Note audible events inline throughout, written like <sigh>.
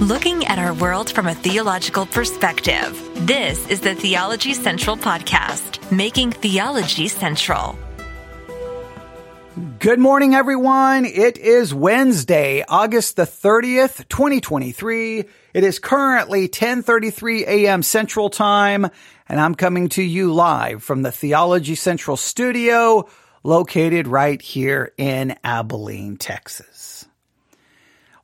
looking at our world from a theological perspective. This is the Theology Central Podcast, making theology central. Good morning, everyone. It is Wednesday, August the 30th, 2023. It is currently 1033 a.m. Central Time, and I'm coming to you live from the Theology Central studio located right here in Abilene, Texas.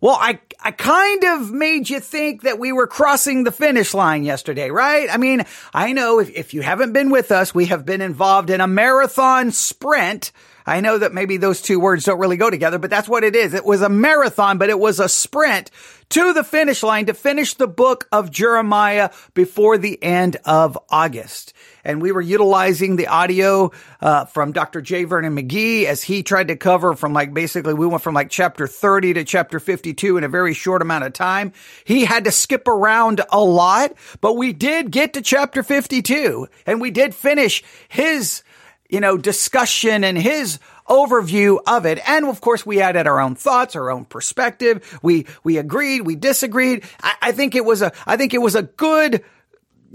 Well, I, I kind of made you think that we were crossing the finish line yesterday, right? I mean, I know if, if you haven't been with us, we have been involved in a marathon sprint. I know that maybe those two words don't really go together, but that's what it is. It was a marathon, but it was a sprint to the finish line to finish the book of Jeremiah before the end of August and we were utilizing the audio uh, from Dr. J. Vernon McGee as he tried to cover from like basically we went from like chapter 30 to chapter 52 in a very short amount of time. He had to skip around a lot, but we did get to chapter 52 and we did finish his, you know, discussion and his overview of it. And of course, we added our own thoughts, our own perspective. We, we agreed, we disagreed. I, I think it was a, I think it was a good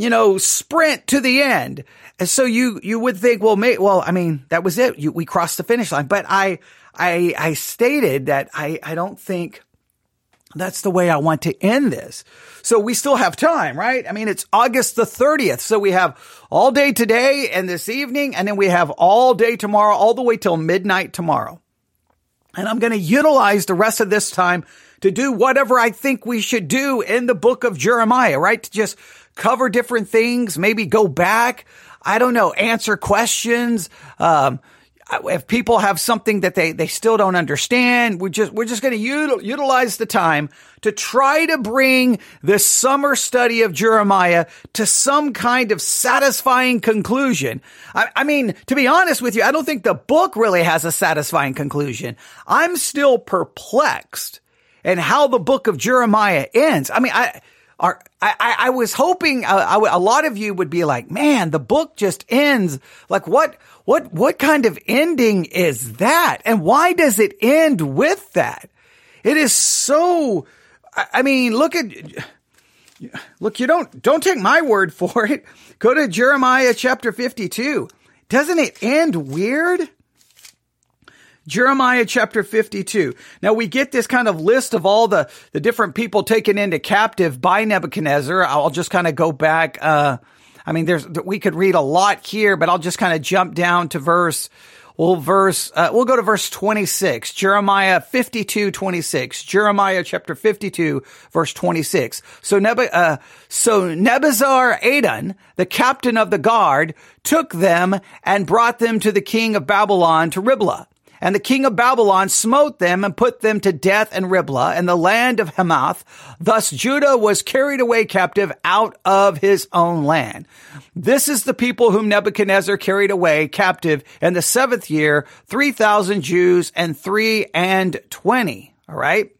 you know, sprint to the end. And so you, you would think, well, may, well, I mean, that was it. You, we crossed the finish line, but I, I, I stated that I, I don't think that's the way I want to end this. So we still have time, right? I mean, it's August the 30th. So we have all day today and this evening, and then we have all day tomorrow, all the way till midnight tomorrow. And I'm going to utilize the rest of this time to do whatever I think we should do in the book of Jeremiah, right? To just cover different things, maybe go back. I don't know, answer questions. Um, if people have something that they, they still don't understand, we're just, we're just going to util, utilize the time to try to bring this summer study of Jeremiah to some kind of satisfying conclusion. I, I mean, to be honest with you, I don't think the book really has a satisfying conclusion. I'm still perplexed and how the book of Jeremiah ends. I mean, I, are, I, I was hoping uh, a lot of you would be like, man, the book just ends. Like what, what, what kind of ending is that? And why does it end with that? It is so, I mean, look at, look, you don't, don't take my word <laughs> for it. Go to Jeremiah chapter 52. Doesn't it end weird? Jeremiah chapter 52. Now we get this kind of list of all the, the different people taken into captive by Nebuchadnezzar. I'll just kind of go back. Uh, I mean, there's, we could read a lot here, but I'll just kind of jump down to verse, well, verse, uh, we'll go to verse 26, Jeremiah 52, 26, Jeremiah chapter 52, verse 26. So Neb, uh, so Nebuzaradan, the captain of the guard, took them and brought them to the king of Babylon to Riblah. And the king of Babylon smote them and put them to death in Riblah and the land of Hamath. Thus Judah was carried away captive out of his own land. This is the people whom Nebuchadnezzar carried away captive in the seventh year, 3,000 Jews and three and 20. All right.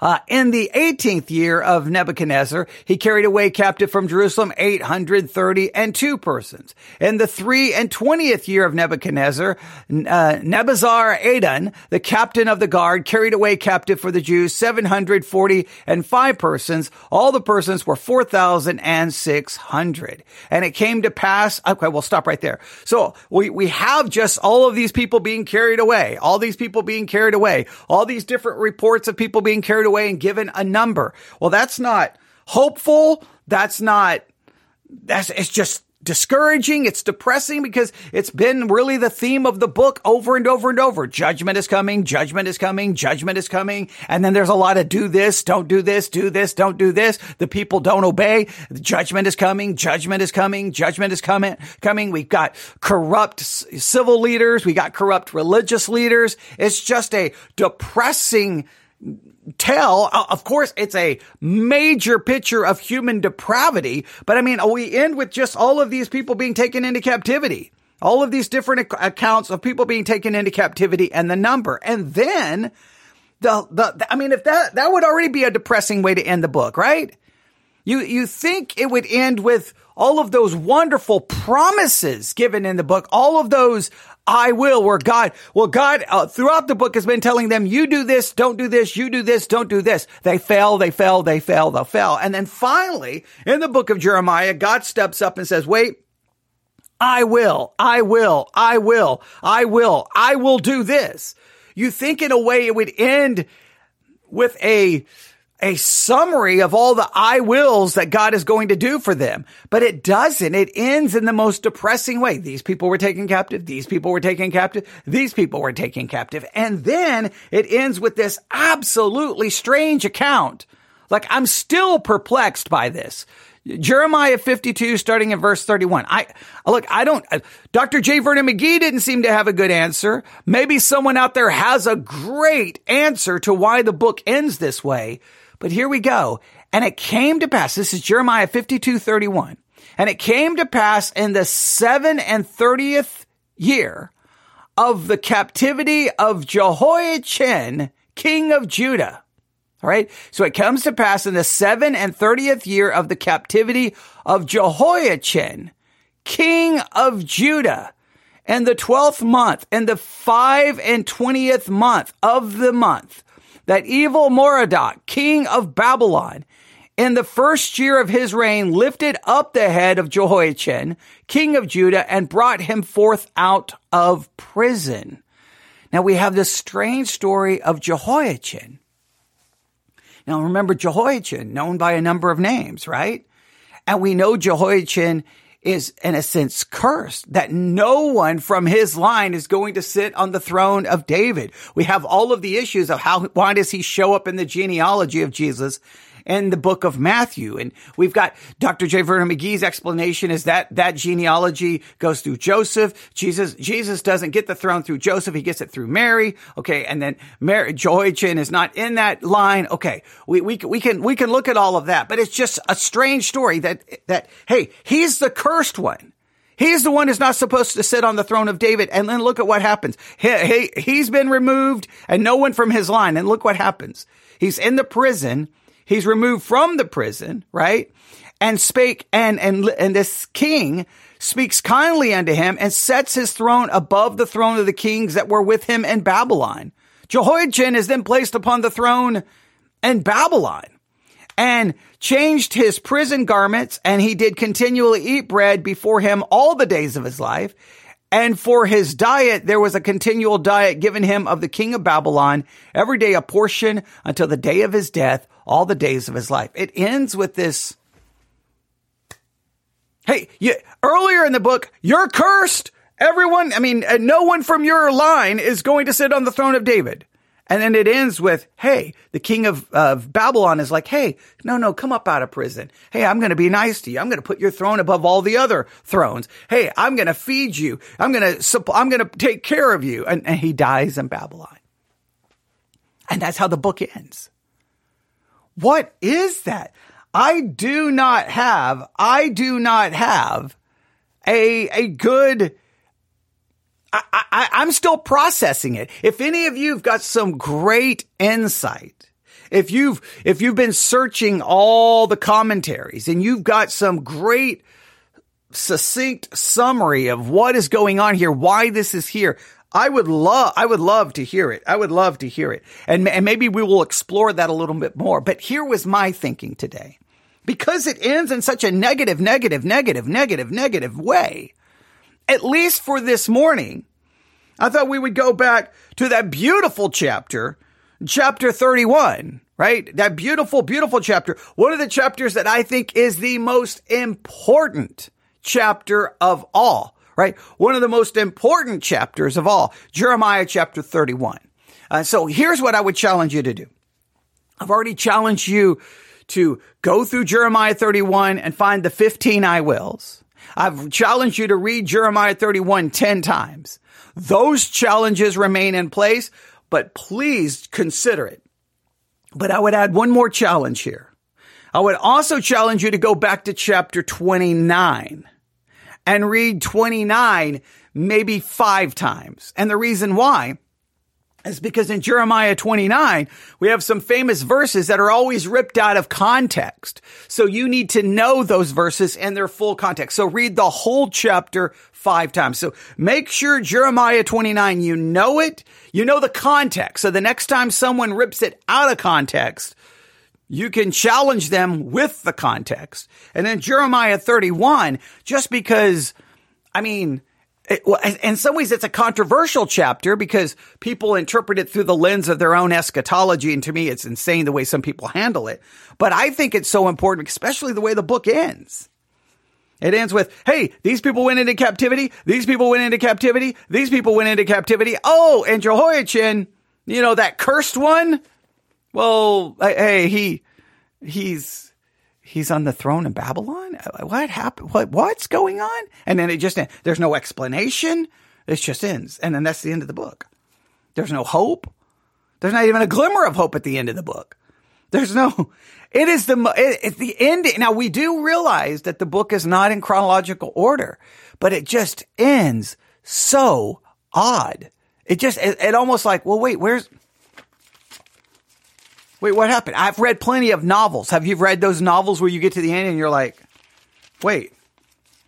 Uh, in the 18th year of Nebuchadnezzar, he carried away captive from Jerusalem 830 and two persons. In the three and 20th year of Nebuchadnezzar, uh, Nebuzaradan, the captain of the guard, carried away captive for the Jews 740 and five persons. All the persons were 4,600. And it came to pass, okay, we'll stop right there. So we, we have just all of these people being carried away, all these people being carried away, all these different reports of people being carried away and given a number. Well, that's not hopeful. That's not, that's, it's just discouraging. It's depressing because it's been really the theme of the book over and over and over. Judgment is coming. Judgment is coming. Judgment is coming. And then there's a lot of do this, don't do this, do this, don't do this. The people don't obey. Judgment is coming. Judgment is coming. Judgment is coming, coming. We've got corrupt civil leaders. We got corrupt religious leaders. It's just a depressing tell. Uh, of course, it's a major picture of human depravity, but I mean, we end with just all of these people being taken into captivity. All of these different accounts of people being taken into captivity and the number. And then the, the, I mean, if that, that would already be a depressing way to end the book, right? You, you think it would end with all of those wonderful promises given in the book, all of those I will, where God, well, God uh, throughout the book has been telling them, you do this, don't do this, you do this, don't do this. They fail, they fail, they fail, they fail. And then finally, in the book of Jeremiah, God steps up and says, wait, I will, I will, I will, I will, I will do this. You think in a way it would end with a a summary of all the I wills that God is going to do for them. But it doesn't. It ends in the most depressing way. These people were taken captive. These people were taken captive. These people were taken captive. And then it ends with this absolutely strange account. Like I'm still perplexed by this. Jeremiah 52, starting in verse 31. I, look, I don't, uh, Dr. J. Vernon McGee didn't seem to have a good answer. Maybe someone out there has a great answer to why the book ends this way. But here we go. And it came to pass. This is Jeremiah 52, 31. And it came to pass in the seven and thirtieth year of the captivity of Jehoiachin, king of Judah. All right. So it comes to pass in the seven and thirtieth year of the captivity of Jehoiachin, king of Judah, and the twelfth month and the five and twentieth month of the month that evil Merodach, king of Babylon, in the first year of his reign, lifted up the head of Jehoiachin, king of Judah, and brought him forth out of prison. Now we have this strange story of Jehoiachin. Now remember Jehoiachin, known by a number of names, right? And we know Jehoiachin is in a sense cursed that no one from his line is going to sit on the throne of David. We have all of the issues of how, why does he show up in the genealogy of Jesus? In the book of Matthew. And we've got Dr. J. Vernon McGee's explanation is that that genealogy goes through Joseph. Jesus, Jesus doesn't get the throne through Joseph. He gets it through Mary. Okay. And then Mary, Jehoiachin is not in that line. Okay. We, we, we can, we can look at all of that, but it's just a strange story that, that, hey, he's the cursed one. He's the one who's not supposed to sit on the throne of David. And then look at what happens. He, he, he's been removed and no one from his line. And look what happens. He's in the prison He's removed from the prison, right? And spake, and, and, and this king speaks kindly unto him and sets his throne above the throne of the kings that were with him in Babylon. Jehoiachin is then placed upon the throne in Babylon and changed his prison garments and he did continually eat bread before him all the days of his life. And for his diet, there was a continual diet given him of the king of Babylon, every day a portion until the day of his death, all the days of his life. It ends with this. Hey, you, earlier in the book, you're cursed. Everyone, I mean, uh, no one from your line is going to sit on the throne of David. And then it ends with, hey, the king of, of Babylon is like, hey, no, no, come up out of prison. Hey, I'm going to be nice to you. I'm going to put your throne above all the other thrones. Hey, I'm going to feed you. I'm going to, I'm going to take care of you. And, and he dies in Babylon. And that's how the book ends. What is that? I do not have, I do not have a, a good, I, I, I'm still processing it. If any of you have got some great insight, if you've, if you've been searching all the commentaries and you've got some great succinct summary of what is going on here, why this is here, I would love, I would love to hear it. I would love to hear it. And, and maybe we will explore that a little bit more. But here was my thinking today. Because it ends in such a negative, negative, negative, negative, negative way, at least for this morning, I thought we would go back to that beautiful chapter, chapter 31, right? That beautiful, beautiful chapter. One of the chapters that I think is the most important chapter of all right? One of the most important chapters of all, Jeremiah chapter 31. Uh, so here's what I would challenge you to do. I've already challenged you to go through Jeremiah 31 and find the 15 I wills. I've challenged you to read Jeremiah 31 10 times. Those challenges remain in place, but please consider it. But I would add one more challenge here. I would also challenge you to go back to chapter 29 and read 29 maybe five times. And the reason why is because in Jeremiah 29, we have some famous verses that are always ripped out of context. So you need to know those verses and their full context. So read the whole chapter five times. So make sure Jeremiah 29, you know it, you know the context. So the next time someone rips it out of context, you can challenge them with the context. And then Jeremiah 31, just because, I mean, it, well, in some ways, it's a controversial chapter because people interpret it through the lens of their own eschatology. And to me, it's insane the way some people handle it. But I think it's so important, especially the way the book ends. It ends with, hey, these people went into captivity. These people went into captivity. These people went into captivity. Oh, and Jehoiachin, you know, that cursed one. Well, hey, he, he's, he's on the throne in Babylon? Uh, what happened? What, what's going on? And then it just, there's no explanation. It just ends. And then that's the end of the book. There's no hope. There's not even a glimmer of hope at the end of the book. There's no, it is the, it, it's the end. Now we do realize that the book is not in chronological order, but it just ends so odd. It just, it, it almost like, well, wait, where's, Wait, what happened? I've read plenty of novels. Have you read those novels where you get to the end and you're like, wait,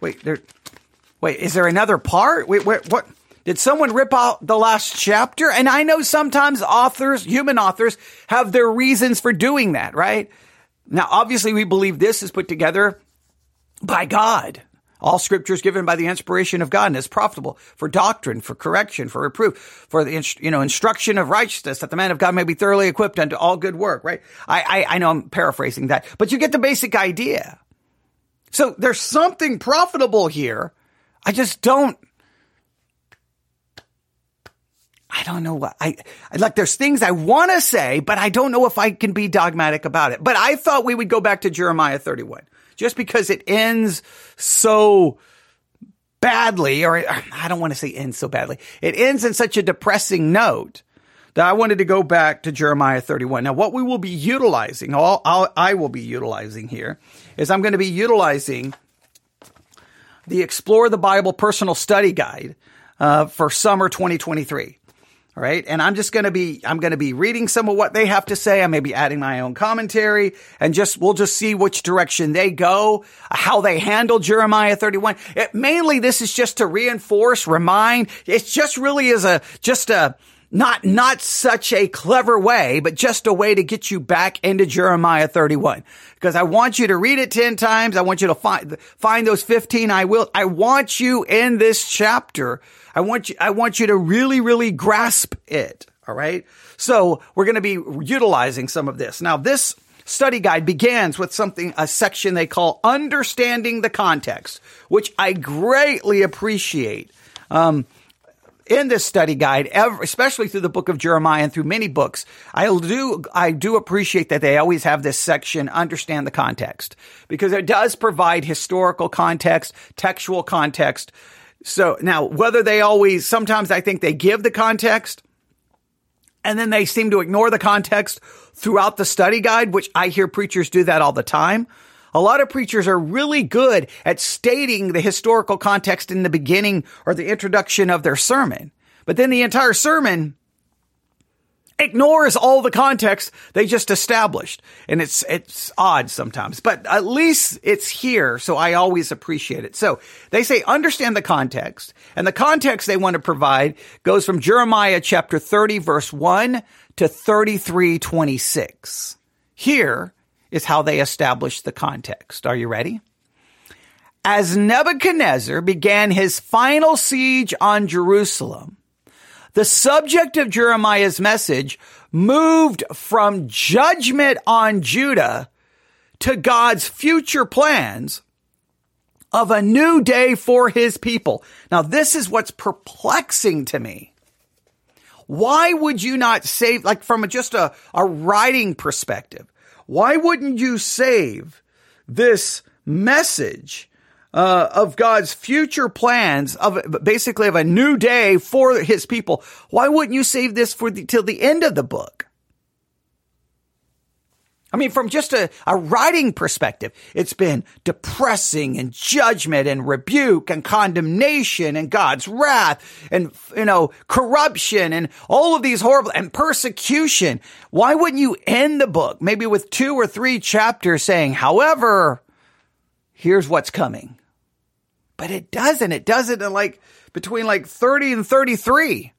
wait, there, wait, is there another part? Wait, wait, what? Did someone rip out the last chapter? And I know sometimes authors, human authors, have their reasons for doing that, right? Now, obviously, we believe this is put together by God. All scripture is given by the inspiration of God and is profitable for doctrine, for correction, for reproof, for the, you know, instruction of righteousness, that the man of God may be thoroughly equipped unto all good work, right? I, I, I know I'm paraphrasing that, but you get the basic idea. So there's something profitable here. I just don't, I don't know what I, like. There's things I want to say, but I don't know if I can be dogmatic about it. But I thought we would go back to Jeremiah 31 just because it ends so badly, or I don't want to say ends so badly. It ends in such a depressing note that I wanted to go back to Jeremiah 31. Now, what we will be utilizing, all I'll, I will be utilizing here, is I'm going to be utilizing the Explore the Bible Personal Study Guide uh, for summer 2023. Right. And I'm just going to be, I'm going to be reading some of what they have to say. I may be adding my own commentary and just, we'll just see which direction they go, how they handle Jeremiah 31. It, mainly this is just to reinforce, remind. It just really is a, just a, not, not such a clever way, but just a way to get you back into Jeremiah 31. Because I want you to read it 10 times. I want you to find, find those 15 I will. I want you in this chapter I want you, I want you to really, really grasp it. All right. So we're going to be utilizing some of this. Now, this study guide begins with something, a section they call understanding the context, which I greatly appreciate. Um, in this study guide, especially through the book of Jeremiah and through many books, I do, I do appreciate that they always have this section, understand the context, because it does provide historical context, textual context, so now, whether they always, sometimes I think they give the context and then they seem to ignore the context throughout the study guide, which I hear preachers do that all the time. A lot of preachers are really good at stating the historical context in the beginning or the introduction of their sermon. But then the entire sermon ignores all the context they just established. And it's, it's odd sometimes, but at least it's here. So I always appreciate it. So they say understand the context and the context they want to provide goes from Jeremiah chapter 30 verse 1 to 33 26. Here is how they establish the context. Are you ready? As Nebuchadnezzar began his final siege on Jerusalem, the subject of Jeremiah's message moved from judgment on Judah to God's future plans of a new day for his people. Now, this is what's perplexing to me. Why would you not save, like from just a, a writing perspective, why wouldn't you save this message uh, of God's future plans of basically of a new day for his people. Why wouldn't you save this for the, till the end of the book? I mean, from just a, a writing perspective, it's been depressing and judgment and rebuke and condemnation and God's wrath and, you know, corruption and all of these horrible and persecution. Why wouldn't you end the book maybe with two or three chapters saying, however, here's what's coming? But it doesn't. It does it in like between like 30 and 33.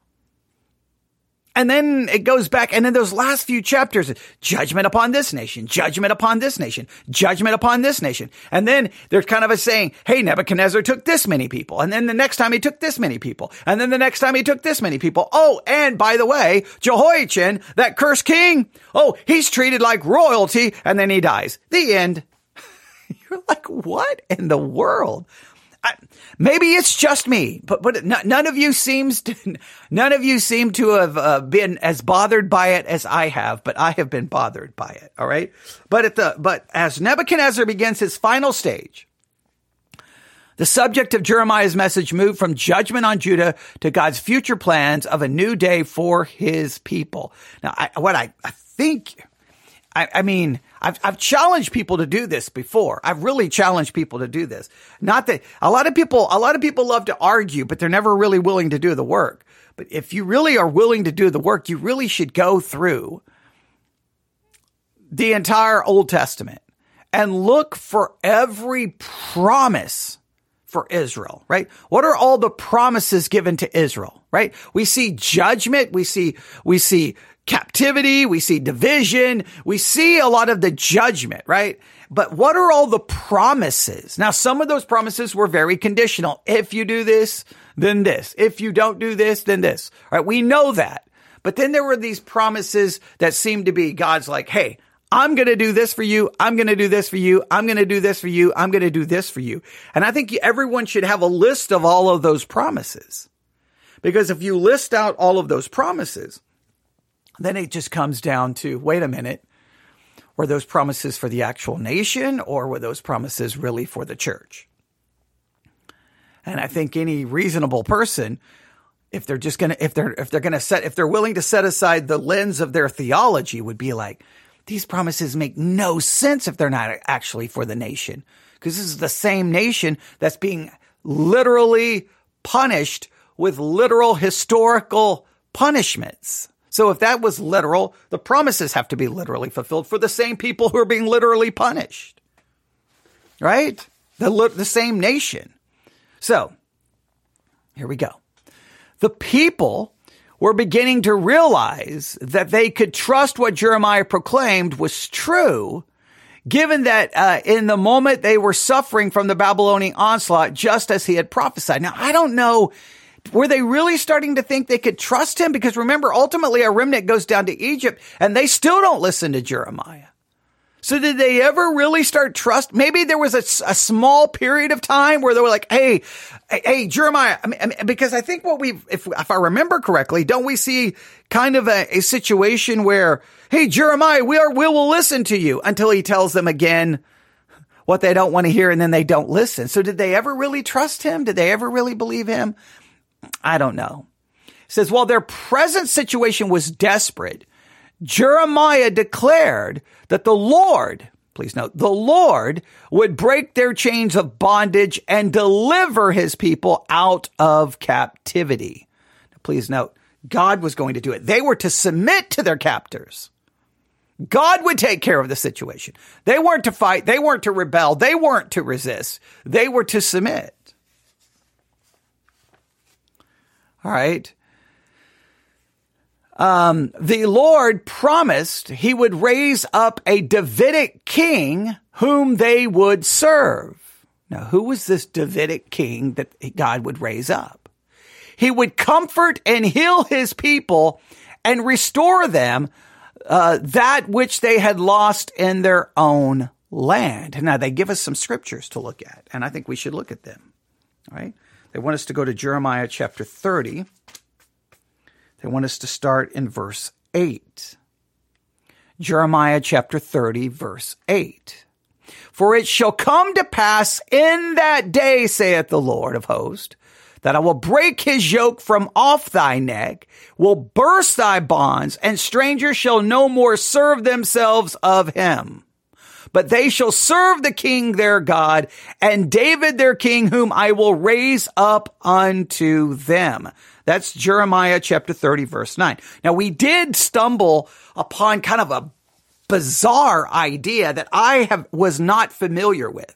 And then it goes back, and then those last few chapters, judgment upon this nation, judgment upon this nation, judgment upon this nation. And then there's kind of a saying, hey, Nebuchadnezzar took this many people. And then the next time he took this many people. And then the next time he took this many people. Oh, and by the way, Jehoiachin, that cursed king, oh, he's treated like royalty, and then he dies. The end. <laughs> You're like, what in the world? I, maybe it's just me, but but none of you seems to <laughs> none of you seem to have uh, been as bothered by it as I have, but I have been bothered by it. All right, but at the but as Nebuchadnezzar begins his final stage, the subject of Jeremiah's message moved from judgment on Judah to God's future plans of a new day for His people. Now, I, what I, I think, I, I mean I've, I've challenged people to do this before. I've really challenged people to do this. Not that a lot of people, a lot of people love to argue, but they're never really willing to do the work. But if you really are willing to do the work, you really should go through the entire Old Testament and look for every promise for Israel, right? What are all the promises given to Israel, right? We see judgment. We see, we see captivity, we see division, we see a lot of the judgment, right? But what are all the promises? Now, some of those promises were very conditional. If you do this, then this. If you don't do this, then this. Right? We know that. But then there were these promises that seemed to be God's like, hey, I'm going to do this for you. I'm going to do this for you. I'm going to do this for you. I'm going to do this for you. And I think everyone should have a list of all of those promises. Because if you list out all of those promises, then it just comes down to wait a minute, were those promises for the actual nation or were those promises really for the church? And I think any reasonable person, if they're just gonna, if they're, if they're gonna set, if they're willing to set aside the lens of their theology, would be like, these promises make no sense if they're not actually for the nation. Because this is the same nation that's being literally punished with literal historical punishments. So if that was literal, the promises have to be literally fulfilled for the same people who are being literally punished. Right? The, the same nation. So, here we go. The people were beginning to realize that they could trust what Jeremiah proclaimed was true, given that uh, in the moment they were suffering from the Babylonian onslaught, just as he had prophesied. Now, I don't know were they really starting to think they could trust him? Because remember, ultimately a remnant goes down to Egypt and they still don't listen to Jeremiah. So did they ever really start trust? Maybe there was a, a small period of time where they were like, Hey, hey, Jeremiah, I mean, because I think what we, if, if I remember correctly, don't we see kind of a, a situation where, Hey, Jeremiah, we are, we will listen to you until he tells them again what they don't want to hear and then they don't listen. So did they ever really trust him? Did they ever really believe him? I don't know. It says, while their present situation was desperate, Jeremiah declared that the Lord, please note, the Lord would break their chains of bondage and deliver his people out of captivity. Now, please note, God was going to do it. They were to submit to their captors. God would take care of the situation. They weren't to fight. They weren't to rebel. They weren't to resist. They were to submit. All right. Um, the Lord promised he would raise up a Davidic king whom they would serve. Now, who was this Davidic king that God would raise up? He would comfort and heal his people and restore them uh, that which they had lost in their own land. Now, they give us some scriptures to look at, and I think we should look at them. All right. They want us to go to Jeremiah chapter 30. They want us to start in verse 8. Jeremiah chapter 30, verse 8. For it shall come to pass in that day, saith the Lord of hosts, that I will break his yoke from off thy neck, will burst thy bonds, and strangers shall no more serve themselves of him. But they shall serve the king their God and David their king, whom I will raise up unto them. That's Jeremiah chapter 30 verse 9. Now we did stumble upon kind of a bizarre idea that I have, was not familiar with.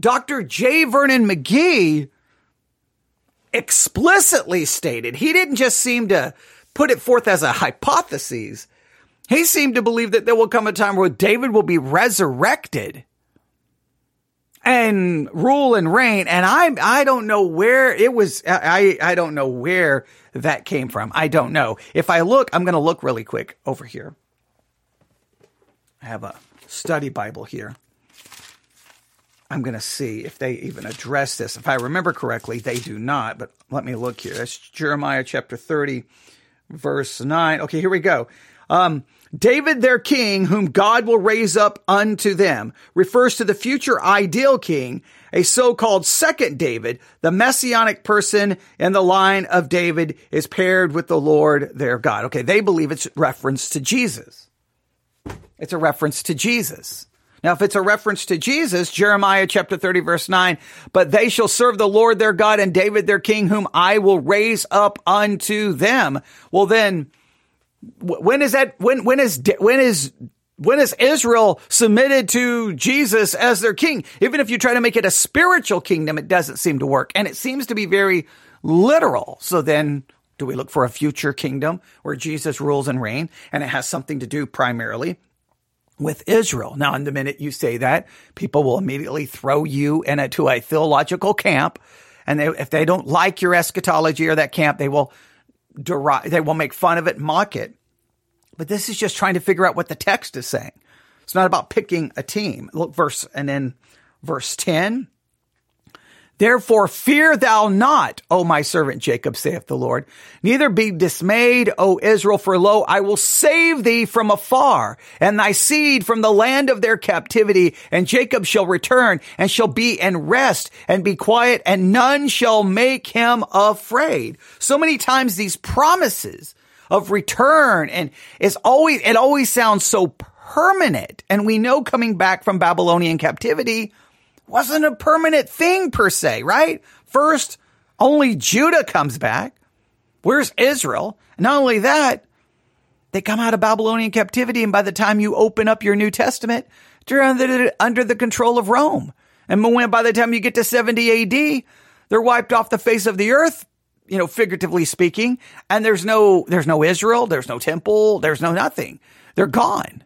Dr. J. Vernon McGee explicitly stated, he didn't just seem to put it forth as a hypothesis. He seemed to believe that there will come a time where David will be resurrected and rule and reign. And I, I don't know where it was. I, I don't know where that came from. I don't know. If I look, I'm going to look really quick over here. I have a study Bible here. I'm going to see if they even address this. If I remember correctly, they do not, but let me look here. That's Jeremiah chapter 30, verse 9. Okay, here we go. Um, David, their king, whom God will raise up unto them, refers to the future ideal king, a so-called second David. The messianic person in the line of David is paired with the Lord their God. Okay, they believe it's reference to Jesus. It's a reference to Jesus. Now, if it's a reference to Jesus, Jeremiah chapter 30 verse 9, but they shall serve the Lord their God and David their king, whom I will raise up unto them. Well, then, when is that, when, when is, when is, when is Israel submitted to Jesus as their king? Even if you try to make it a spiritual kingdom, it doesn't seem to work. And it seems to be very literal. So then, do we look for a future kingdom where Jesus rules and reigns? And it has something to do primarily with Israel. Now, in the minute you say that, people will immediately throw you into a theological camp. And they, if they don't like your eschatology or that camp, they will they will make fun of it, mock it. But this is just trying to figure out what the text is saying. It's not about picking a team. Look, verse, and then verse 10. Therefore fear thou not, O my servant Jacob, saith the Lord. Neither be dismayed, O Israel, for lo, I will save thee from afar, and thy seed from the land of their captivity, and Jacob shall return, and shall be in rest, and be quiet, and none shall make him afraid. So many times these promises of return, and it's always, it always sounds so permanent. And we know coming back from Babylonian captivity, wasn't a permanent thing per se, right? First, only Judah comes back. Where's Israel? Not only that, they come out of Babylonian captivity, and by the time you open up your New Testament, they're under, under the control of Rome. And when by the time you get to 70 AD, they're wiped off the face of the earth, you know, figuratively speaking, and there's no there's no Israel, there's no temple, there's no nothing. They're gone.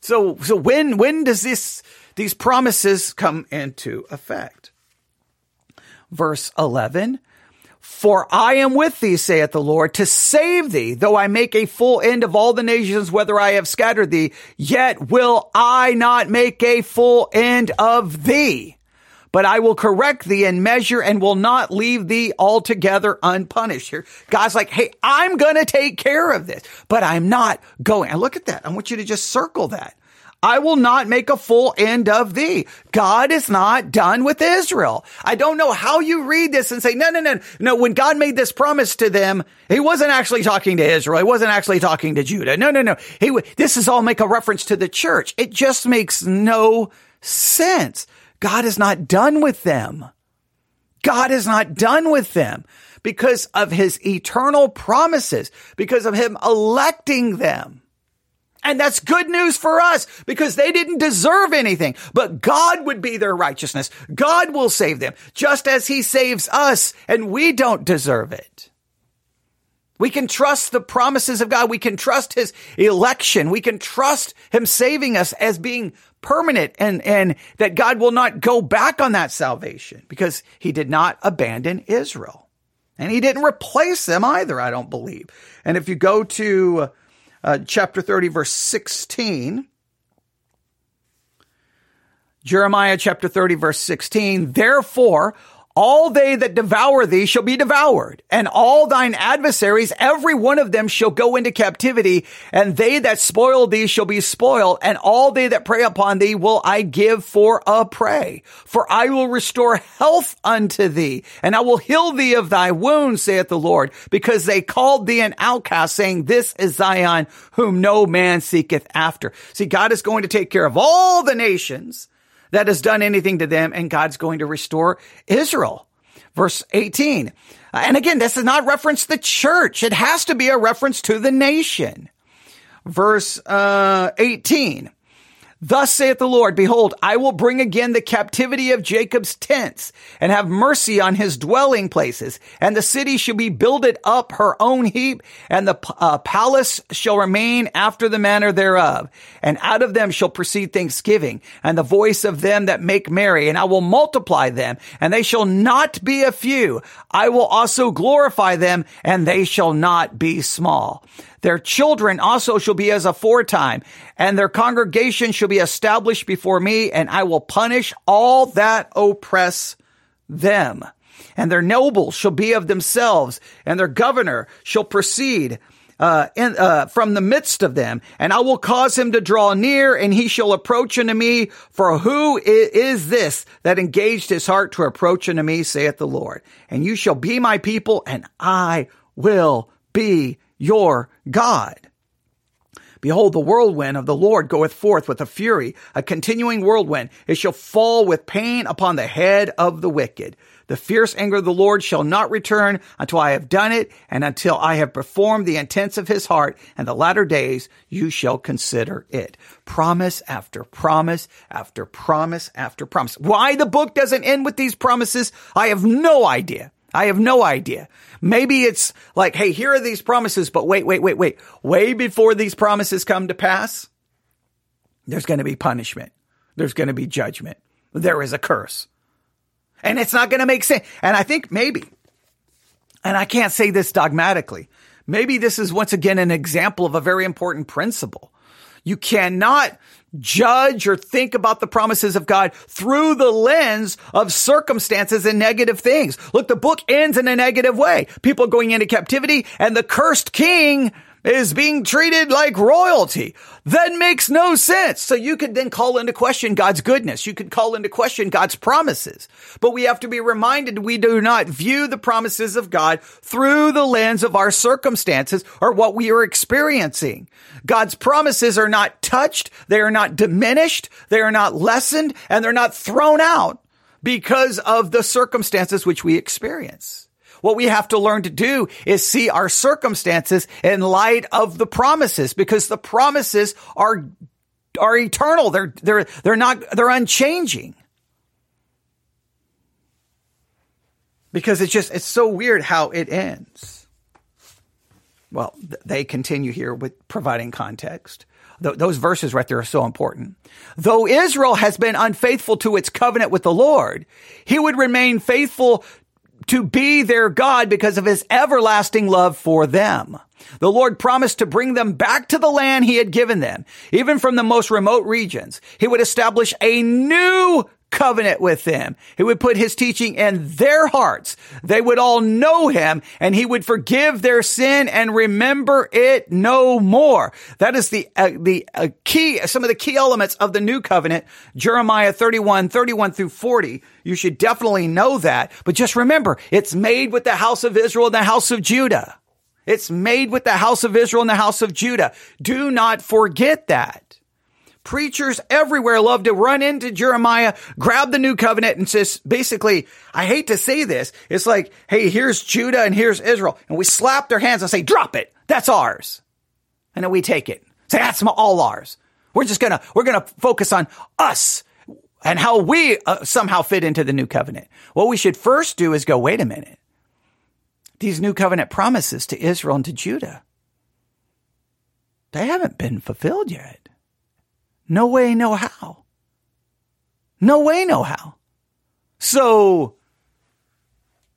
So so when when does this these promises come into effect. Verse 11, for I am with thee, saith the Lord, to save thee, though I make a full end of all the nations, whether I have scattered thee, yet will I not make a full end of thee. But I will correct thee and measure and will not leave thee altogether unpunished. Here, God's like, hey, I'm going to take care of this, but I'm not going. And look at that. I want you to just circle that. I will not make a full end of thee. God is not done with Israel. I don't know how you read this and say, no, no, no, no. When God made this promise to them, he wasn't actually talking to Israel. He wasn't actually talking to Judah. No, no, no. He, this is all make a reference to the church. It just makes no sense. God is not done with them. God is not done with them because of his eternal promises, because of him electing them. And that's good news for us because they didn't deserve anything, but God would be their righteousness. God will save them just as he saves us and we don't deserve it. We can trust the promises of God. We can trust his election. We can trust him saving us as being permanent and, and that God will not go back on that salvation because he did not abandon Israel and he didn't replace them either. I don't believe. And if you go to uh, chapter 30, verse 16. Jeremiah chapter 30, verse 16. Therefore, All they that devour thee shall be devoured, and all thine adversaries, every one of them shall go into captivity, and they that spoil thee shall be spoiled, and all they that prey upon thee will I give for a prey. For I will restore health unto thee, and I will heal thee of thy wounds, saith the Lord, because they called thee an outcast, saying, This is Zion, whom no man seeketh after. See, God is going to take care of all the nations that has done anything to them, and God's going to restore Israel. Verse 18. And again, this is not reference the church. It has to be a reference to the nation. Verse uh, 18. Thus saith the Lord, behold, I will bring again the captivity of Jacob's tents and have mercy on his dwelling places. And the city shall be builded up her own heap and the uh, palace shall remain after the manner thereof. And out of them shall proceed thanksgiving and the voice of them that make merry. And I will multiply them and they shall not be a few. I will also glorify them and they shall not be small. Their children also shall be as aforetime, and their congregation shall be established before me, and I will punish all that oppress them. And their nobles shall be of themselves, and their governor shall proceed uh, in, uh, from the midst of them, and I will cause him to draw near, and he shall approach unto me. For who is this that engaged his heart to approach unto me, saith the Lord? And you shall be my people, and I will be your God. Behold, the whirlwind of the Lord goeth forth with a fury, a continuing whirlwind. It shall fall with pain upon the head of the wicked. The fierce anger of the Lord shall not return until I have done it and until I have performed the intents of his heart and the latter days you shall consider it. Promise after promise after promise after promise. Why the book doesn't end with these promises, I have no idea. I have no idea. Maybe it's like, hey, here are these promises, but wait, wait, wait, wait. Way before these promises come to pass, there's going to be punishment. There's going to be judgment. There is a curse. And it's not going to make sense. And I think maybe, and I can't say this dogmatically, maybe this is once again an example of a very important principle. You cannot judge or think about the promises of God through the lens of circumstances and negative things. Look, the book ends in a negative way. People going into captivity and the cursed king is being treated like royalty. That makes no sense. So you could then call into question God's goodness. You could call into question God's promises. But we have to be reminded we do not view the promises of God through the lens of our circumstances or what we are experiencing. God's promises are not touched. They are not diminished. They are not lessened and they're not thrown out because of the circumstances which we experience. What we have to learn to do is see our circumstances in light of the promises because the promises are, are eternal. They're, they're, they're not, they're unchanging. Because it's just, it's so weird how it ends. Well, they continue here with providing context. Those verses right there are so important. Though Israel has been unfaithful to its covenant with the Lord, he would remain faithful to be their God because of his everlasting love for them. The Lord promised to bring them back to the land he had given them, even from the most remote regions. He would establish a new covenant with them. He would put his teaching in their hearts. They would all know him and he would forgive their sin and remember it no more. That is the, uh, the uh, key, some of the key elements of the new covenant, Jeremiah 31, 31 through 40. You should definitely know that. But just remember, it's made with the house of Israel and the house of Judah. It's made with the house of Israel and the house of Judah. Do not forget that. Preachers everywhere love to run into Jeremiah, grab the new covenant and just basically, I hate to say this, it's like, hey, here's Judah and here's Israel. And we slap their hands and say, drop it. That's ours. And then we take it. Say, that's all ours. We're just gonna, we're gonna focus on us and how we uh, somehow fit into the new covenant. What we should first do is go, wait a minute. These new covenant promises to Israel and to Judah, they haven't been fulfilled yet. No way, no how. No way, no how. So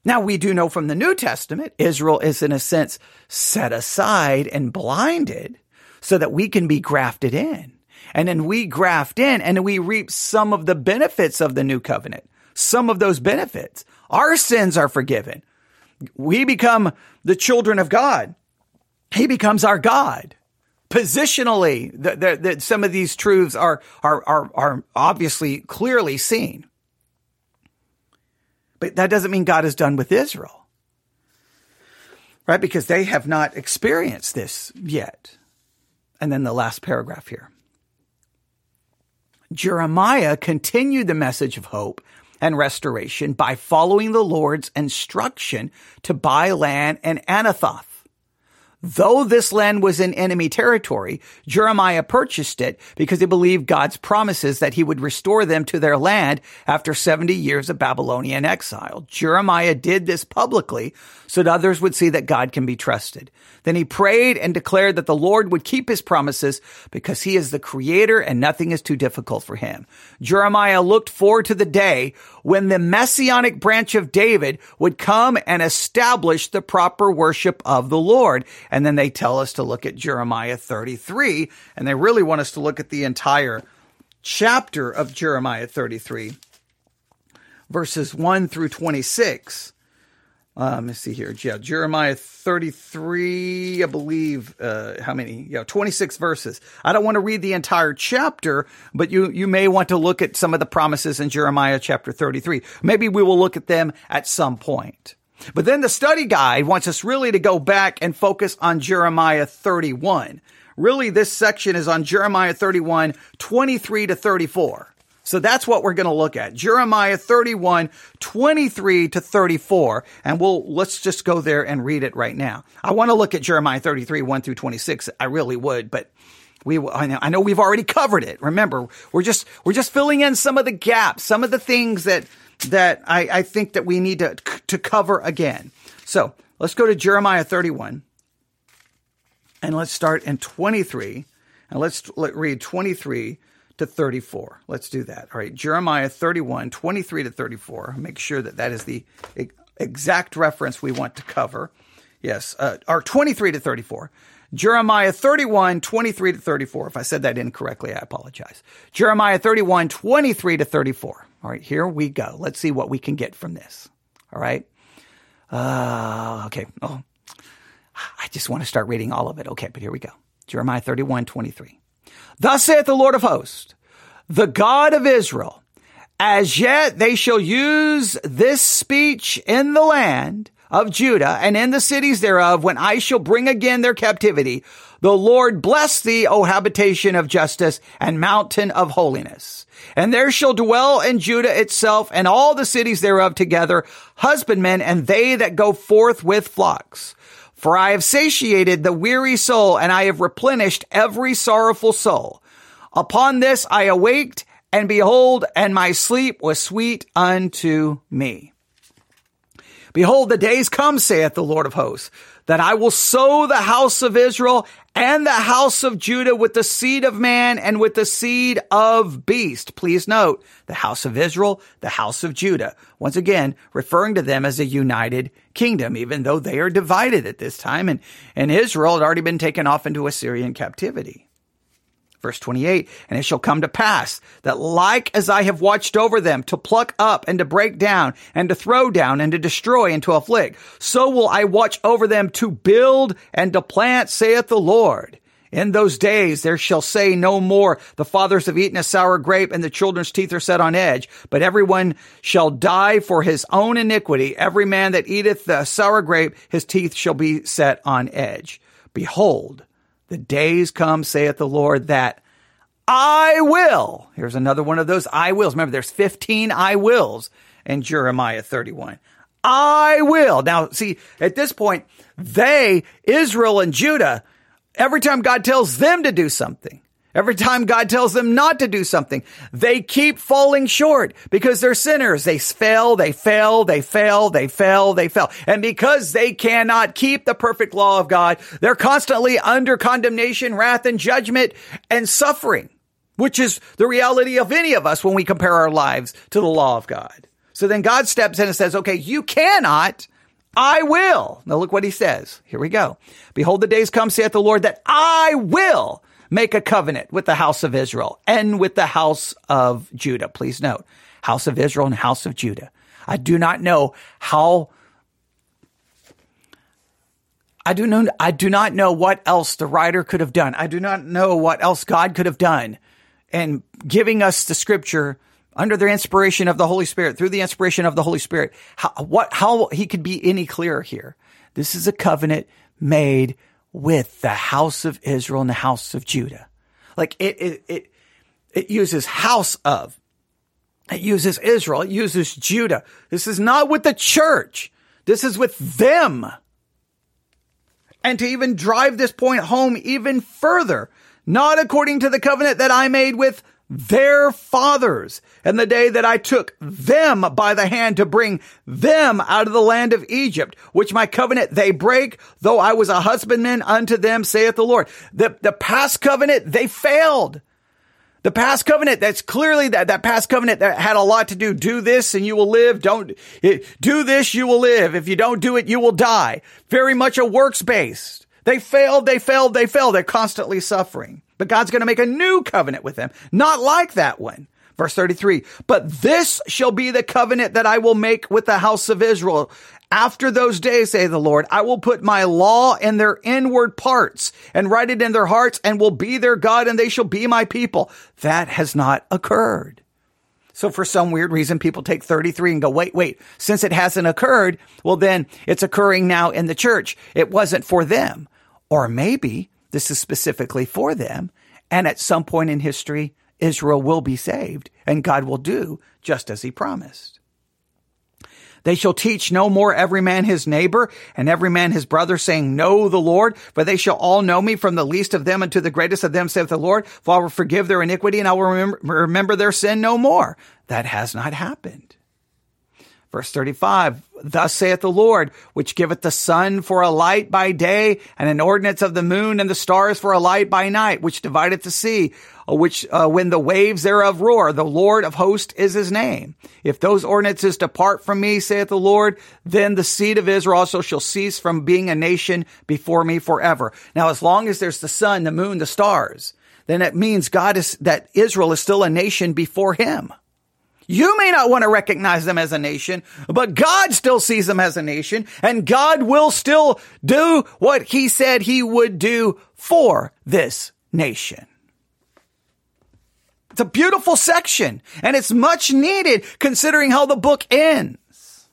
now we do know from the New Testament, Israel is in a sense set aside and blinded so that we can be grafted in. And then we graft in and we reap some of the benefits of the new covenant. Some of those benefits Our sins are forgiven. We become the children of God. He becomes our God. Positionally, that some of these truths are, are, are, are obviously clearly seen. But that doesn't mean God is done with Israel. Right? Because they have not experienced this yet. And then the last paragraph here. Jeremiah continued the message of hope and restoration by following the Lord's instruction to buy land in Anathoth. Though this land was in enemy territory, Jeremiah purchased it because he believed God's promises that he would restore them to their land after 70 years of Babylonian exile. Jeremiah did this publicly so that others would see that God can be trusted. Then he prayed and declared that the Lord would keep his promises because he is the creator and nothing is too difficult for him. Jeremiah looked forward to the day when the messianic branch of David would come and establish the proper worship of the Lord. And then they tell us to look at Jeremiah 33 and they really want us to look at the entire chapter of Jeremiah 33 verses 1 through 26. Uh, let me see here. Yeah, Jeremiah 33, I believe, uh, how many? Yeah, 26 verses. I don't want to read the entire chapter, but you, you may want to look at some of the promises in Jeremiah chapter 33. Maybe we will look at them at some point. But then the study guide wants us really to go back and focus on Jeremiah 31. Really, this section is on Jeremiah 31, 23 to 34. So that's what we're going to look at. Jeremiah 31, 23 to 34. And we'll, let's just go there and read it right now. I want to look at Jeremiah 33, 1 through 26. I really would, but we, I know we've already covered it. Remember, we're just, we're just filling in some of the gaps, some of the things that, that I, I think that we need to, to cover again. So let's go to Jeremiah 31 and let's start in 23 and let's let, read 23 to 34. Let's do that. All right. Jeremiah 31, 23 to 34. Make sure that that is the exact reference we want to cover. Yes. Uh, or 23 to 34. Jeremiah 31, 23 to 34. If I said that incorrectly, I apologize. Jeremiah 31, 23 to 34. All right. Here we go. Let's see what we can get from this. All right. Uh, okay. Oh, I just want to start reading all of it. Okay. But here we go. Jeremiah 31, 23. Thus saith the Lord of hosts, the God of Israel, as yet they shall use this speech in the land of Judah and in the cities thereof when I shall bring again their captivity. The Lord bless thee, O habitation of justice and mountain of holiness. And there shall dwell in Judah itself and all the cities thereof together husbandmen and they that go forth with flocks. For I have satiated the weary soul and I have replenished every sorrowful soul. Upon this I awaked and behold, and my sleep was sweet unto me. Behold, the days come, saith the Lord of hosts, that I will sow the house of Israel and the house of Judah with the seed of man and with the seed of beast. Please note the house of Israel, the house of Judah. Once again, referring to them as a united kingdom, even though they are divided at this time and, and Israel had already been taken off into Assyrian captivity. Verse 28, and it shall come to pass that like as I have watched over them to pluck up and to break down and to throw down and to destroy and to afflict, so will I watch over them to build and to plant, saith the Lord. In those days there shall say no more, the fathers have eaten a sour grape and the children's teeth are set on edge, but everyone shall die for his own iniquity. Every man that eateth the sour grape, his teeth shall be set on edge. Behold, the days come, saith the Lord, that I will. Here's another one of those I wills. Remember, there's 15 I wills in Jeremiah 31. I will. Now, see, at this point, they, Israel and Judah, every time God tells them to do something, Every time God tells them not to do something, they keep falling short because they're sinners. They fail, they fail, they fail, they fail, they fail. And because they cannot keep the perfect law of God, they're constantly under condemnation, wrath, and judgment and suffering, which is the reality of any of us when we compare our lives to the law of God. So then God steps in and says, okay, you cannot. I will. Now look what he says. Here we go. Behold, the days come, saith the Lord, that I will make a covenant with the house of Israel and with the house of Judah. Please note, house of Israel and house of Judah. I do not know how I do know I do not know what else the writer could have done. I do not know what else God could have done and giving us the scripture under the inspiration of the Holy Spirit, through the inspiration of the Holy Spirit, how, what, how he could be any clearer here. This is a covenant made with the house of Israel and the house of Judah. Like it, it, it, it uses house of. It uses Israel. It uses Judah. This is not with the church. This is with them. And to even drive this point home even further, not according to the covenant that I made with their fathers and the day that I took them by the hand to bring them out of the land of Egypt, which my covenant they break, though I was a husbandman unto them, saith the Lord. The, the past covenant, they failed. The past covenant, that's clearly that, that past covenant that had a lot to do. Do this and you will live. Don't eh, do this, you will live. If you don't do it, you will die. Very much a works based. They failed, they failed, they failed. They're constantly suffering. But God's going to make a new covenant with them, not like that one. Verse 33, but this shall be the covenant that I will make with the house of Israel. After those days, say the Lord, I will put my law in their inward parts and write it in their hearts and will be their God and they shall be my people. That has not occurred. So for some weird reason, people take 33 and go, wait, wait, since it hasn't occurred, well, then it's occurring now in the church. It wasn't for them. Or maybe this is specifically for them. And at some point in history, Israel will be saved and God will do just as he promised. They shall teach no more every man his neighbor and every man his brother, saying, Know the Lord, for they shall all know me from the least of them unto the greatest of them, saith the Lord. For I will forgive their iniquity and I will remember, their sin no more. That has not happened. Verse 35, thus saith the Lord, which giveth the sun for a light by day and an ordinance of the moon and the stars for a light by night, which divideth the sea, uh, which uh, when the waves thereof roar, the Lord of hosts is his name. If those ordinances depart from me, saith the Lord, then the seed of Israel also shall cease from being a nation before me forever. Now, as long as there's the sun, the moon, the stars, then it means God is, that Israel is still a nation before him. You may not want to recognize them as a nation, but God still sees them as a nation and God will still do what he said he would do for this nation. It's a beautiful section and it's much needed considering how the book ends.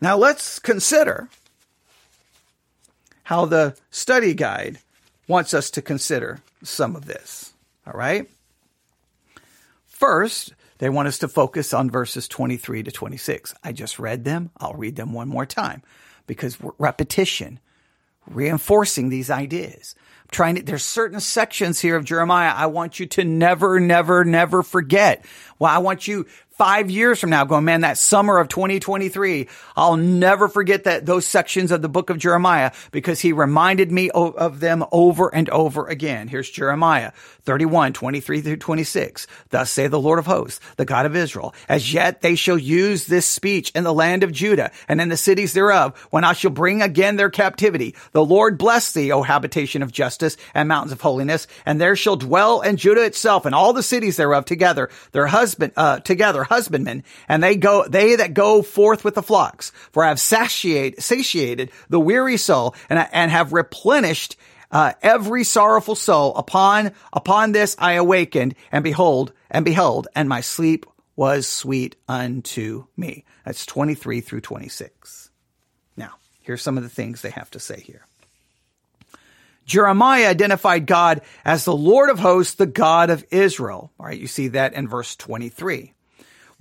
Now let's consider how the study guide wants us to consider some of this. All right. First, they want us to focus on verses 23 to 26. I just read them. I'll read them one more time because repetition, reinforcing these ideas. I'm trying to, there's certain sections here of Jeremiah I want you to never, never, never forget. Well, I want you five years from now going, man, that summer of 2023, I'll never forget that those sections of the book of Jeremiah because he reminded me of them over and over again. Here's Jeremiah 31, 23 through 26. Thus say the Lord of hosts, the God of Israel, as yet they shall use this speech in the land of Judah and in the cities thereof when I shall bring again their captivity. The Lord bless thee, O habitation of justice and mountains of holiness, and there shall dwell in Judah itself and all the cities thereof together, their husband, uh, together husbandmen, and they go, they that go forth with the flocks. For I have satiated, satiated the weary soul and, and have replenished uh, every sorrowful soul. Upon, upon this I awakened and behold, and behold, and my sleep was sweet unto me. That's 23 through 26. Now, here's some of the things they have to say here. Jeremiah identified God as the Lord of hosts, the God of Israel. All right, you see that in verse 23.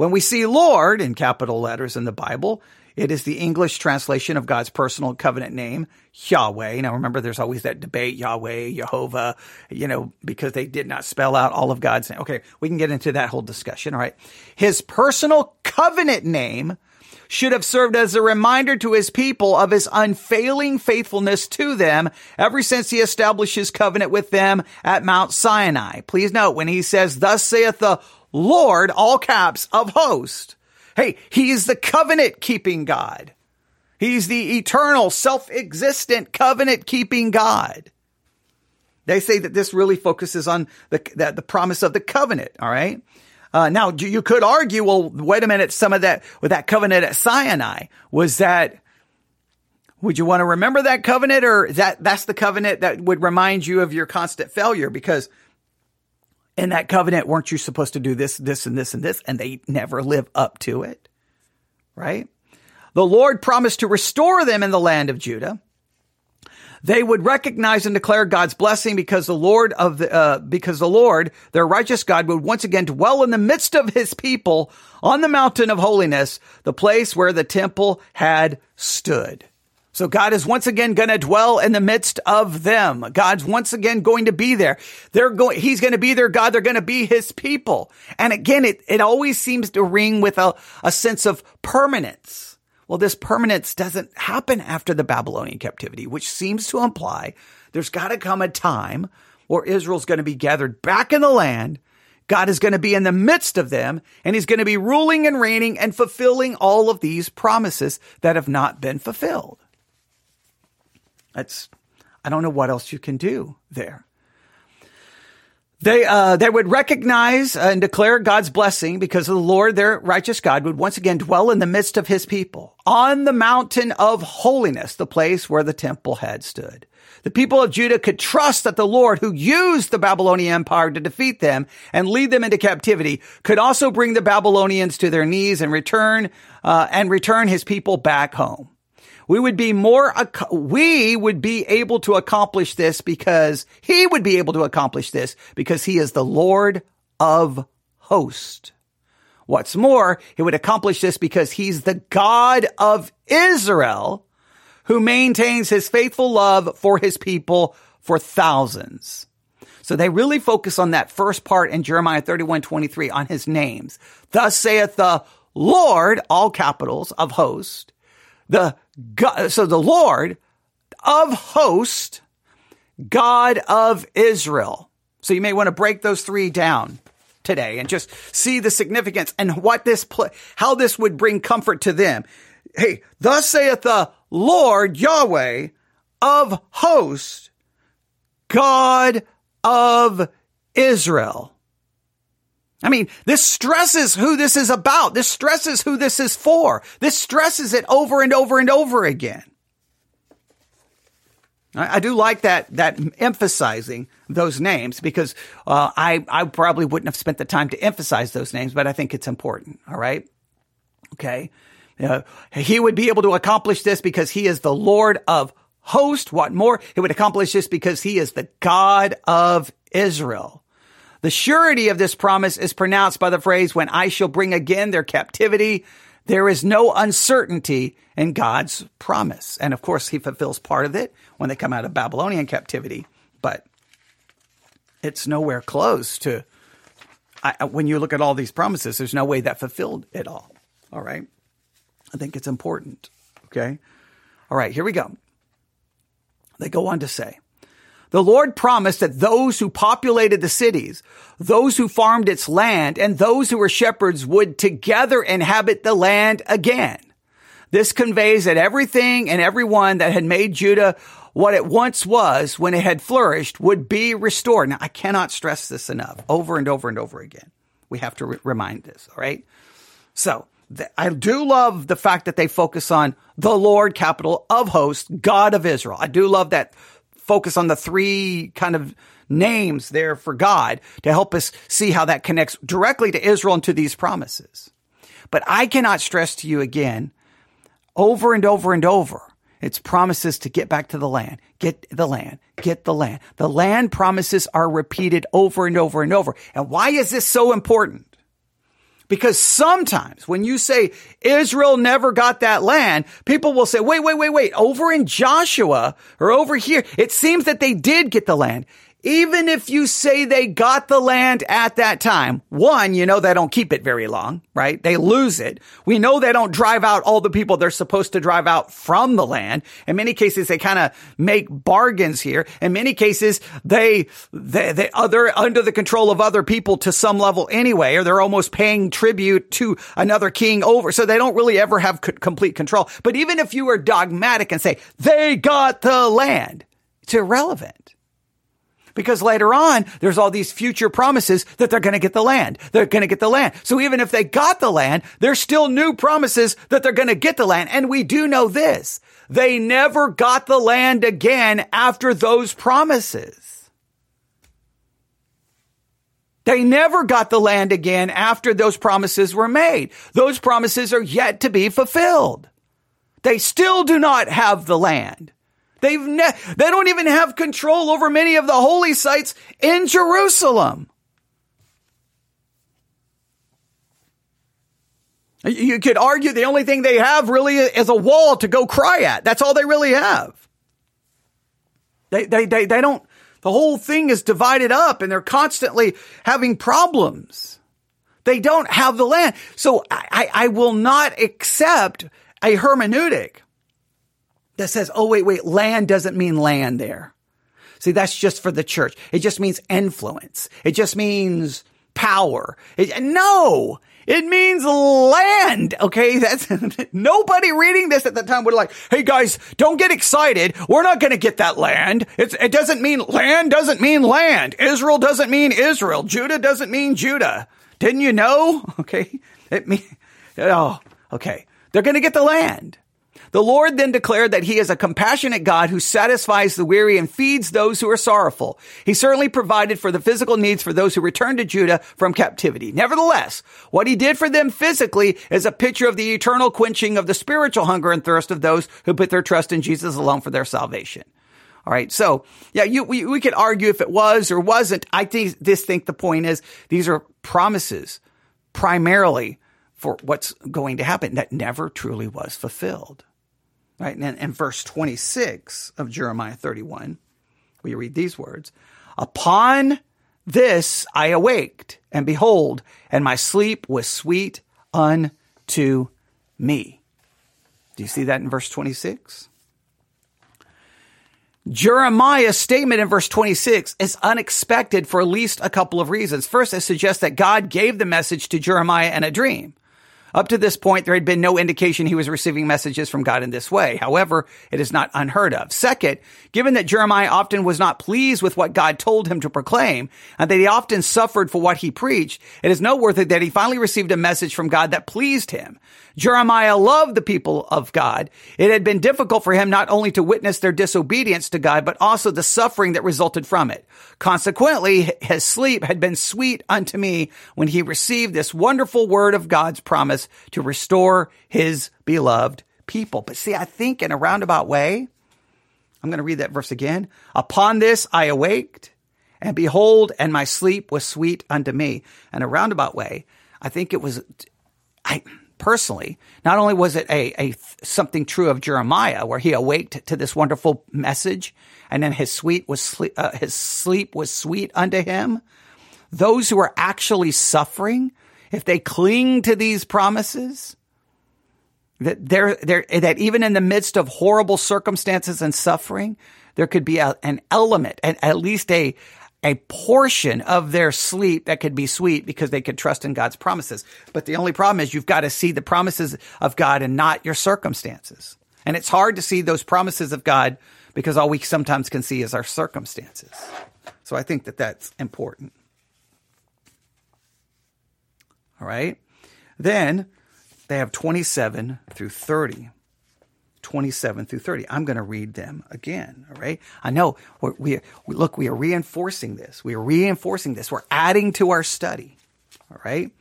When we see Lord in capital letters in the Bible, it is the English translation of God's personal covenant name, Yahweh. Now remember, there's always that debate, Yahweh, Jehovah, you know, because they did not spell out all of God's name. Okay, we can get into that whole discussion. All right. His personal covenant name should have served as a reminder to his people of his unfailing faithfulness to them ever since he established his covenant with them at Mount Sinai. Please note when he says, thus saith the Lord, all caps, of host. Hey, he is the covenant keeping God. He's the eternal, self-existent covenant keeping God. They say that this really focuses on the, the, the promise of the covenant. All right. Uh, now you could argue, well, wait a minute, some of that with that covenant at Sinai was that. Would you want to remember that covenant, or that that's the covenant that would remind you of your constant failure? Because in that covenant, weren't you supposed to do this, this, and this, and this, and they never live up to it, right? The Lord promised to restore them in the land of Judah they would recognize and declare God's blessing because the Lord of the, uh, because the Lord, their righteous God, would once again dwell in the midst of his people on the mountain of holiness, the place where the temple had stood. So God is once again going to dwell in the midst of them. God's once again going to be there. They're going, he's going to be their God. They're going to be his people. And again, it, it always seems to ring with a, a sense of permanence. Well, this permanence doesn't happen after the Babylonian captivity, which seems to imply there's got to come a time where Israel's going to be gathered back in the land. God is going to be in the midst of them and he's going to be ruling and reigning and fulfilling all of these promises that have not been fulfilled. That's, I don't know what else you can do there. They, uh, they would recognize and declare God's blessing because the Lord, their righteous God, would once again dwell in the midst of his people on the mountain of holiness, the place where the temple had stood. The people of Judah could trust that the Lord who used the Babylonian empire to defeat them and lead them into captivity could also bring the Babylonians to their knees and return, uh, and return his people back home we would be more, we would be able to accomplish this because he would be able to accomplish this because he is the Lord of hosts. What's more, he would accomplish this because he's the God of Israel who maintains his faithful love for his people for thousands. So they really focus on that first part in Jeremiah 31, 23 on his names. Thus saith the Lord, all capitals of host, the God, so the Lord of host, God of Israel. So you may want to break those three down today and just see the significance and what this, pl- how this would bring comfort to them. Hey, thus saith the Lord Yahweh of host, God of Israel. I mean, this stresses who this is about. This stresses who this is for. This stresses it over and over and over again. I, I do like that that emphasizing those names because uh, I I probably wouldn't have spent the time to emphasize those names, but I think it's important. All right, okay. Uh, he would be able to accomplish this because he is the Lord of hosts. What more? He would accomplish this because he is the God of Israel. The surety of this promise is pronounced by the phrase, when I shall bring again their captivity. There is no uncertainty in God's promise. And of course, he fulfills part of it when they come out of Babylonian captivity, but it's nowhere close to, I, when you look at all these promises, there's no way that fulfilled it all. All right. I think it's important. Okay. All right. Here we go. They go on to say, the Lord promised that those who populated the cities, those who farmed its land, and those who were shepherds would together inhabit the land again. This conveys that everything and everyone that had made Judah what it once was when it had flourished would be restored. Now, I cannot stress this enough over and over and over again. We have to re- remind this, all right? So, I do love the fact that they focus on the Lord, capital of hosts, God of Israel. I do love that focus on the three kind of names there for God to help us see how that connects directly to Israel and to these promises. But I cannot stress to you again, over and over and over, it's promises to get back to the land, get the land, get the land. The land promises are repeated over and over and over. And why is this so important? Because sometimes when you say Israel never got that land, people will say, wait, wait, wait, wait, over in Joshua or over here, it seems that they did get the land even if you say they got the land at that time, one, you know they don't keep it very long, right? They lose it. We know they don't drive out all the people they're supposed to drive out from the land. In many cases, they kind of make bargains here. In many cases, they, they, they, they're under the control of other people to some level anyway, or they're almost paying tribute to another king over. So they don't really ever have complete control. But even if you are dogmatic and say they got the land, it's irrelevant Because later on, there's all these future promises that they're going to get the land. They're going to get the land. So even if they got the land, there's still new promises that they're going to get the land. And we do know this. They never got the land again after those promises. They never got the land again after those promises were made. Those promises are yet to be fulfilled. They still do not have the land. They've ne- they don't even have control over many of the holy sites in Jerusalem. You could argue the only thing they have really is a wall to go cry at. That's all they really have. They, they, they, they don't, the whole thing is divided up and they're constantly having problems. They don't have the land. So I, I will not accept a hermeneutic that says, oh, wait, wait, land doesn't mean land there. See, that's just for the church. It just means influence. It just means power. It, no, it means land. Okay. <laughs> That's nobody reading this at the time would like, Hey guys, don't get excited. We're not going to get that land. It's, it doesn't mean land doesn't mean land. Israel doesn't mean Israel. Judah doesn't mean Judah. Didn't you know? <laughs> Okay. It mean, oh, okay. They're going to get the land. The Lord then declared that he is a compassionate God who satisfies the weary and feeds those who are sorrowful. He certainly provided for the physical needs for those who returned to Judah from captivity. Nevertheless, what he did for them physically is a picture of the eternal quenching of the spiritual hunger and thirst of those who put their trust in Jesus alone for their salvation. All right. So yeah, you, we, we could argue if it was or wasn't. I think this think the point is these are promises primarily for what's going to happen that never truly was fulfilled. Right? And in verse 26 of Jeremiah 31, we read these words Upon this I awaked, and behold, and my sleep was sweet unto me. Do you see that in verse 26? Jeremiah's statement in verse 26 is unexpected for at least a couple of reasons. First, it suggests that God gave the message to Jeremiah in a dream. Up to this point, there had been no indication he was receiving messages from God in this way. However, it is not unheard of. Second, given that Jeremiah often was not pleased with what God told him to proclaim, and that he often suffered for what he preached, it is noteworthy that he finally received a message from God that pleased him. Jeremiah loved the people of God. It had been difficult for him not only to witness their disobedience to God, but also the suffering that resulted from it. Consequently, his sleep had been sweet unto me when he received this wonderful word of God's promise to restore his beloved people. But see, I think in a roundabout way, I'm going to read that verse again. Upon this I awaked, and behold, and my sleep was sweet unto me. In a roundabout way, I think it was, I, personally, not only was it a, a something true of Jeremiah, where he awaked to this wonderful message, and then his sweet was sleep, uh, his sleep was sweet unto him. Those who are actually suffering, if they cling to these promises, that there, there, that even in the midst of horrible circumstances and suffering, there could be a, an element, and at least a, a portion of their sleep that could be sweet because they could trust in God's promises. But the only problem is you've got to see the promises of God and not your circumstances. And it's hard to see those promises of God because all we sometimes can see is our circumstances. So I think that that's important. All right. Then they have 27 through 30. 27 through 30. I'm going to read them again. All right. I know we, we, look, we are reinforcing this. We are reinforcing this. We're adding to our study. All right.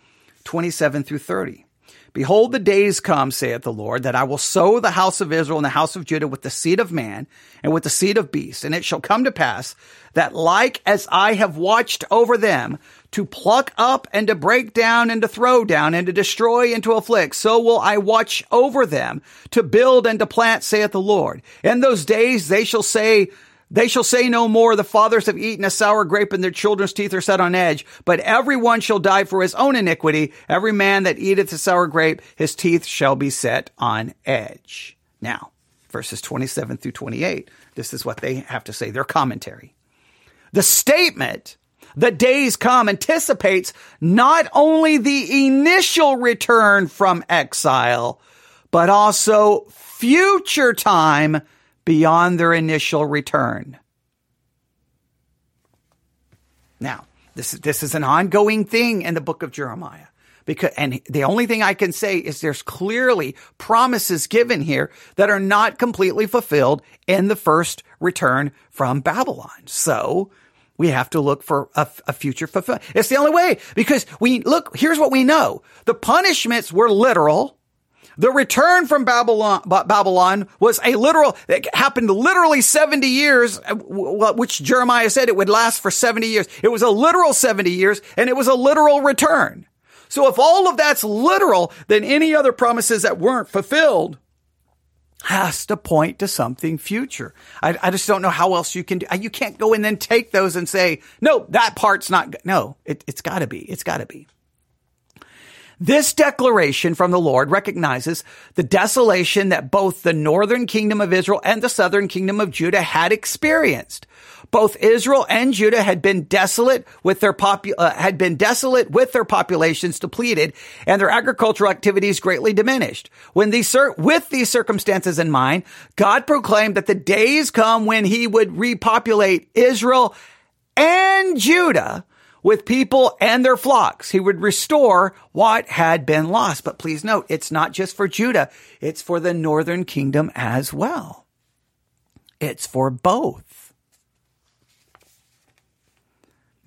27 through 30. Behold, the days come, saith the Lord, that I will sow the house of Israel and the house of Judah with the seed of man and with the seed of beast. And it shall come to pass that like as I have watched over them to pluck up and to break down and to throw down and to destroy and to afflict, so will I watch over them to build and to plant, saith the Lord. In those days they shall say, they shall say no more, the fathers have eaten a sour grape and their children's teeth are set on edge, but every one shall die for his own iniquity. Every man that eateth a sour grape, his teeth shall be set on edge. Now, verses 27 through 28, this is what they have to say, their commentary. The statement, the days come, anticipates not only the initial return from exile, but also future time beyond their initial return. Now, this, this is an ongoing thing in the book of Jeremiah. Because, and the only thing I can say is there's clearly promises given here that are not completely fulfilled in the first return from Babylon. So we have to look for a, a future fulfillment. It's the only way because we look, here's what we know. The punishments were literal. The return from Babylon, Babylon was a literal, it happened literally 70 years, uh, which Jeremiah said it would last for 70 years. It was a literal 70 years and it was a literal return. So if all of that's literal, then any other promises that weren't fulfilled has to point to something future. I, I, just don't know how else you can do. You can't go and then take those and say, no, that part's not. No, it, it's got to be. It's got to be. This declaration from the Lord recognizes the desolation that both the northern kingdom of Israel and the southern kingdom of Judah had experienced. Both Israel and Judah had been desolate with their popu- uh, had been desolate with their populations depleted and their agricultural activities greatly diminished. When these cir- with these circumstances in mind, God proclaimed that the days come when he would repopulate Israel and Judah with people and their flocks. He would restore what had been lost. But please note, it's not just for Judah. It's for the northern kingdom as well. It's for both.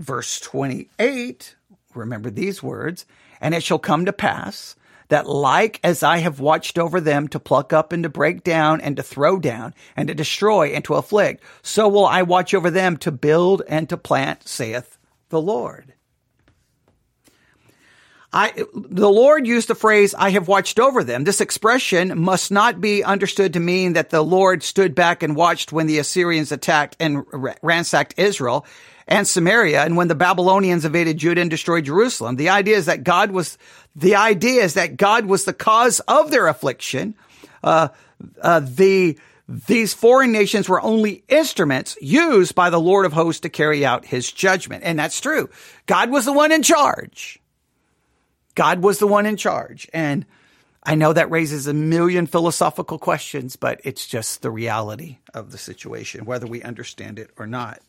Verse 28, remember these words, and it shall come to pass that like as I have watched over them to pluck up and to break down and to throw down and to destroy and to afflict, so will I watch over them to build and to plant, saith the Lord. I, the Lord used the phrase, I have watched over them. This expression must not be understood to mean that the Lord stood back and watched when the Assyrians attacked and ransacked Israel and Samaria and when the Babylonians invaded Judah and destroyed Jerusalem. The idea is that God was, the idea is that God was the cause of their affliction. Uh, uh, the, these foreign nations were only instruments used by the Lord of hosts to carry out his judgment. And that's true. God was the one in charge. God was the one in charge. And I know that raises a million philosophical questions, but it's just the reality of the situation, whether we understand it or not.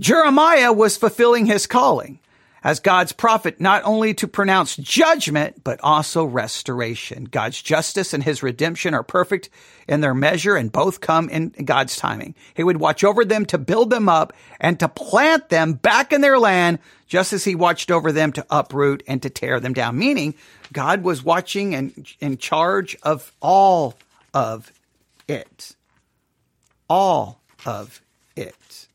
Jeremiah was fulfilling his calling as God's prophet, not only to pronounce judgment, but also restoration. God's justice and his redemption are perfect in their measure and both come in God's timing. He would watch over them to build them up and to plant them back in their land, just as he watched over them to uproot and to tear them down. Meaning, God was watching and in charge of all of it. All of it.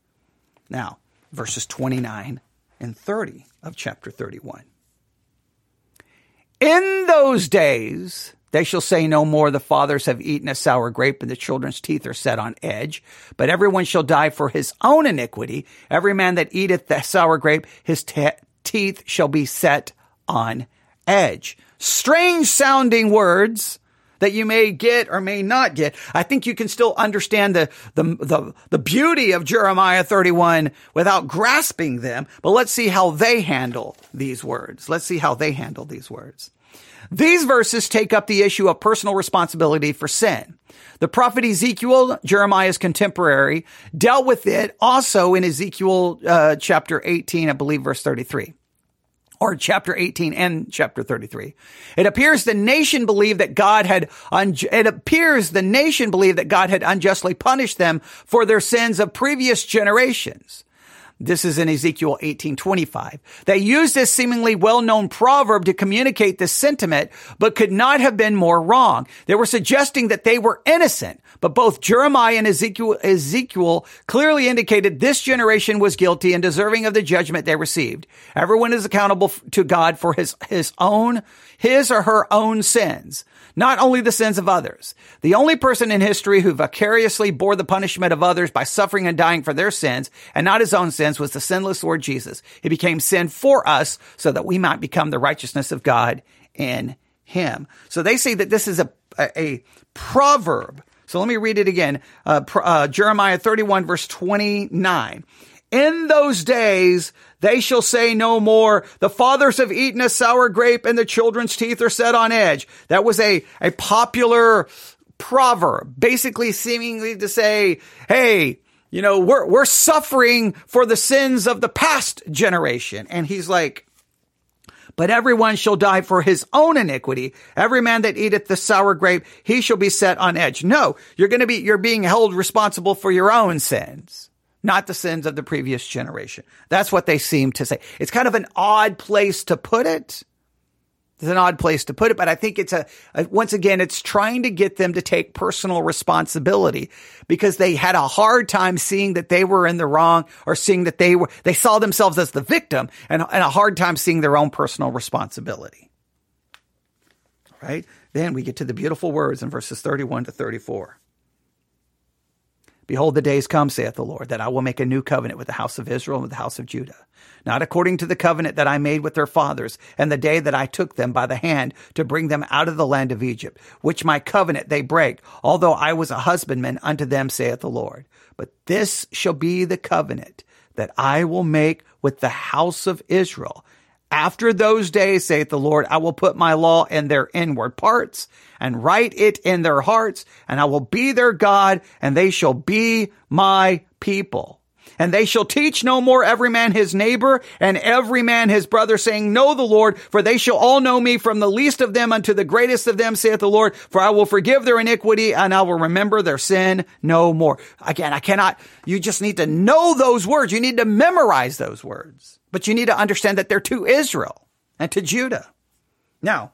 Now, verses 29 and 30 of chapter 31. In those days, they shall say no more, the fathers have eaten a sour grape and the children's teeth are set on edge. But everyone shall die for his own iniquity. Every man that eateth the sour grape, his te- teeth shall be set on edge. Strange sounding words that you may get or may not get. I think you can still understand the, the, the, the beauty of Jeremiah 31 without grasping them. But let's see how they handle these words. Let's see how they handle these words. These verses take up the issue of personal responsibility for sin. The prophet Ezekiel, Jeremiah's contemporary, dealt with it also in Ezekiel uh, chapter 18, I believe, verse 33 or chapter 18 and chapter 33. It appears the nation believed that God had, un- it appears the nation believed that God had unjustly punished them for their sins of previous generations. This is in Ezekiel 1825. They used this seemingly well-known proverb to communicate this sentiment, but could not have been more wrong. They were suggesting that they were innocent, but both Jeremiah and Ezekiel, Ezekiel clearly indicated this generation was guilty and deserving of the judgment they received. Everyone is accountable to God for his, his own, his or her own sins not only the sins of others. The only person in history who vicariously bore the punishment of others by suffering and dying for their sins and not his own sins was the sinless Lord Jesus. He became sin for us so that we might become the righteousness of God in him. So they say that this is a, a, a proverb. So let me read it again. Uh, uh, Jeremiah 31 verse 29. In those days, they shall say no more, the fathers have eaten a sour grape and the children's teeth are set on edge. That was a, a popular proverb, basically seemingly to say, hey, you know, we're, we're suffering for the sins of the past generation. And he's like, but everyone shall die for his own iniquity. Every man that eateth the sour grape, he shall be set on edge. No, you're going to be, you're being held responsible for your own sins, not the sins of the previous generation. That's what they seem to say. It's kind of an odd place to put it. It's an odd place to put it, but I think it's a, a, once again, it's trying to get them to take personal responsibility because they had a hard time seeing that they were in the wrong or seeing that they were, they saw themselves as the victim and, and a hard time seeing their own personal responsibility. Right? Then we get to the beautiful words in verses 31 to 34. Behold, the days come, saith the Lord, that I will make a new covenant with the house of Israel and with the house of Judah not according to the covenant that I made with their fathers, and the day that I took them by the hand to bring them out of the land of Egypt, which my covenant they break, although I was a husbandman unto them, saith the Lord. But this shall be the covenant that I will make with the house of Israel. After those days, saith the Lord, I will put my law in their inward parts and write it in their hearts, and I will be their God, and they shall be my people. And they shall teach no more every man his neighbor and every man his brother, saying, Know the Lord, for they shall all know me from the least of them unto the greatest of them, saith the Lord, for I will forgive their iniquity and I will remember their sin no more. Again, I cannot, you just need to know those words. You need to memorize those words, but you need to understand that they're to Israel and to Judah. Now,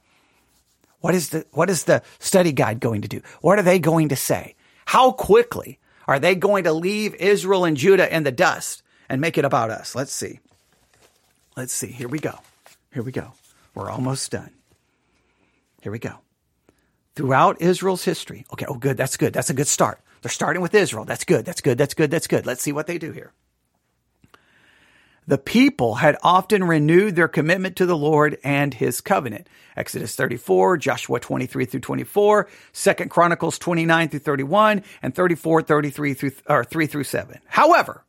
what is the, what is the study guide going to do? What are they going to say? How quickly are they going to leave Israel and Judah in the dust and make it about us? Let's see. Let's see. Here we go. Here we go. We're almost done. Here we go. Throughout Israel's history. Okay. Oh, good. That's good. That's a good start. They're starting with Israel. That's good. That's good. That's good. That's good. Let's see what they do here. The people had often renewed their commitment to the Lord and his covenant. Exodus 34, Joshua 23 through 24, 2 Chronicles 29 through 31, and 34, 33 through, or 3 through 7. However,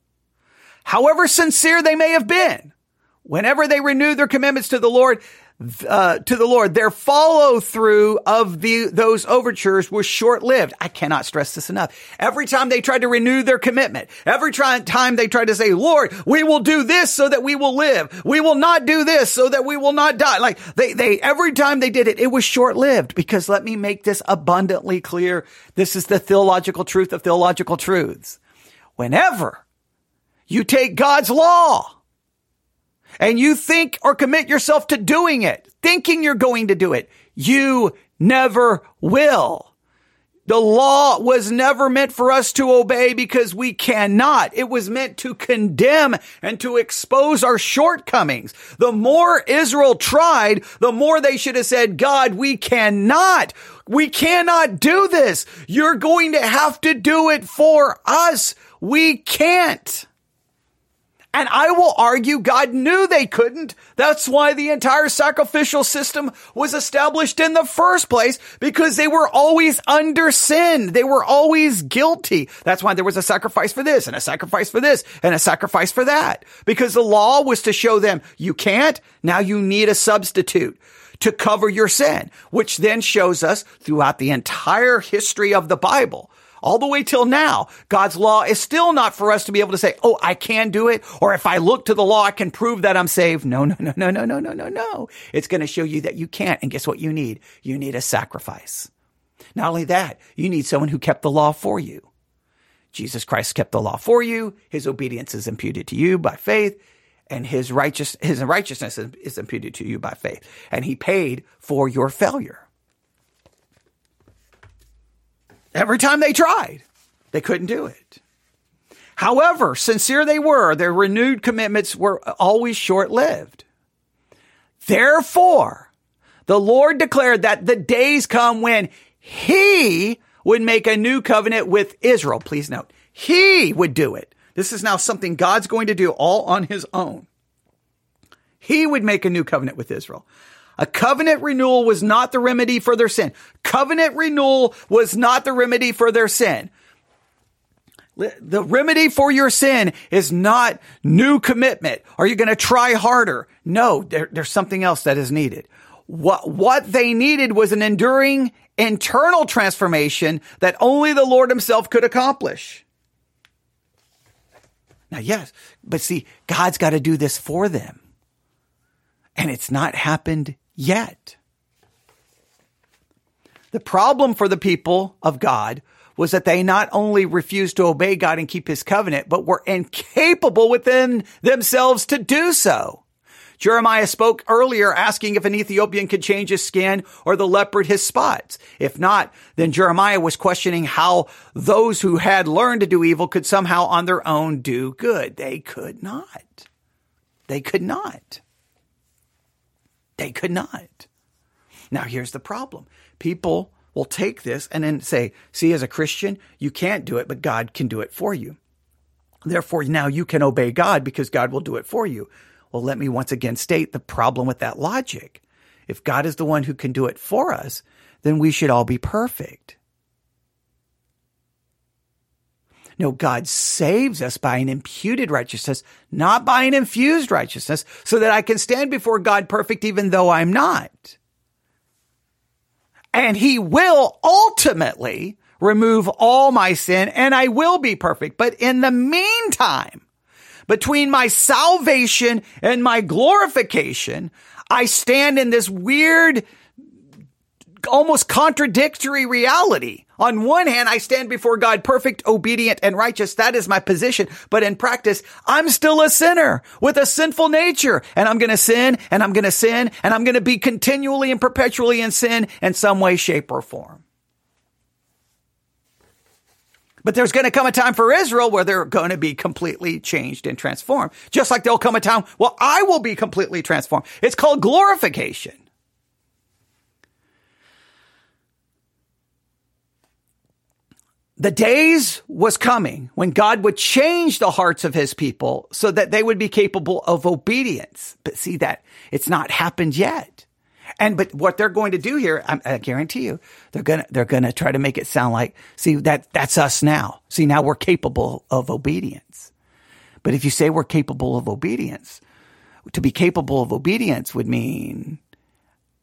however sincere they may have been, whenever they renewed their commitments to the Lord, uh, to the Lord. Their follow through of the, those overtures was short lived. I cannot stress this enough. Every time they tried to renew their commitment, every try, time they tried to say, Lord, we will do this so that we will live. We will not do this so that we will not die. Like they, they, every time they did it, it was short lived because let me make this abundantly clear. This is the theological truth of theological truths. Whenever you take God's law, and you think or commit yourself to doing it, thinking you're going to do it, you never will. The law was never meant for us to obey because we cannot. It was meant to condemn and to expose our shortcomings. The more Israel tried, the more they should have said, God, we cannot. We cannot do this. You're going to have to do it for us. We can't. And I will argue God knew they couldn't. That's why the entire sacrificial system was established in the first place because they were always under sin. They were always guilty. That's why there was a sacrifice for this and a sacrifice for this and a sacrifice for that because the law was to show them you can't. Now you need a substitute to cover your sin, which then shows us throughout the entire history of the Bible all the way till now, God's law is still not for us to be able to say, Oh, I can do it. Or if I look to the law, I can prove that I'm saved. No, no, no, no, no, no, no, no, no. It's going to show you that you can't. And guess what you need? You need a sacrifice. Not only that, you need someone who kept the law for you. Jesus Christ kept the law for you. His obedience is imputed to you by faith and his righteous, his righteousness is imputed to you by faith. And he paid for your failure. Every time they tried, they couldn't do it. However, sincere they were, their renewed commitments were always short lived. Therefore, the Lord declared that the days come when he would make a new covenant with Israel. Please note, he would do it. This is now something God's going to do all on his own. He would make a new covenant with Israel. A covenant renewal was not the remedy for their sin. Covenant renewal was not the remedy for their sin. The remedy for your sin is not new commitment. Are you going to try harder? No, there, there's something else that is needed. What, what they needed was an enduring internal transformation that only the Lord himself could accomplish. Now, yes, but see, God's got to do this for them. And it's not happened yet. The problem for the people of God was that they not only refused to obey God and keep his covenant, but were incapable within themselves to do so. Jeremiah spoke earlier asking if an Ethiopian could change his skin or the leopard his spots. If not, then Jeremiah was questioning how those who had learned to do evil could somehow on their own do good. They could not. They could not. They could not. Now here's the problem. People will take this and then say, see, as a Christian, you can't do it, but God can do it for you. Therefore, now you can obey God because God will do it for you. Well, let me once again state the problem with that logic. If God is the one who can do it for us, then we should all be perfect. No, God saves us by an imputed righteousness, not by an infused righteousness, so that I can stand before God perfect even though I'm not. And He will ultimately remove all my sin and I will be perfect. But in the meantime, between my salvation and my glorification, I stand in this weird, almost contradictory reality. On one hand, I stand before God perfect, obedient, and righteous. That is my position. But in practice, I'm still a sinner with a sinful nature. And I'm going to sin and I'm going to sin and I'm going to be continually and perpetually in sin in some way, shape, or form. But there's going to come a time for Israel where they're going to be completely changed and transformed. Just like there'll come a time, well, I will be completely transformed. It's called glorification. The days was coming when God would change the hearts of his people so that they would be capable of obedience. But see that it's not happened yet. And but what they're going to do here, I, I guarantee you, they're gonna they're gonna try to make it sound like, see that that's us now. See now we're capable of obedience. But if you say we're capable of obedience, to be capable of obedience would mean,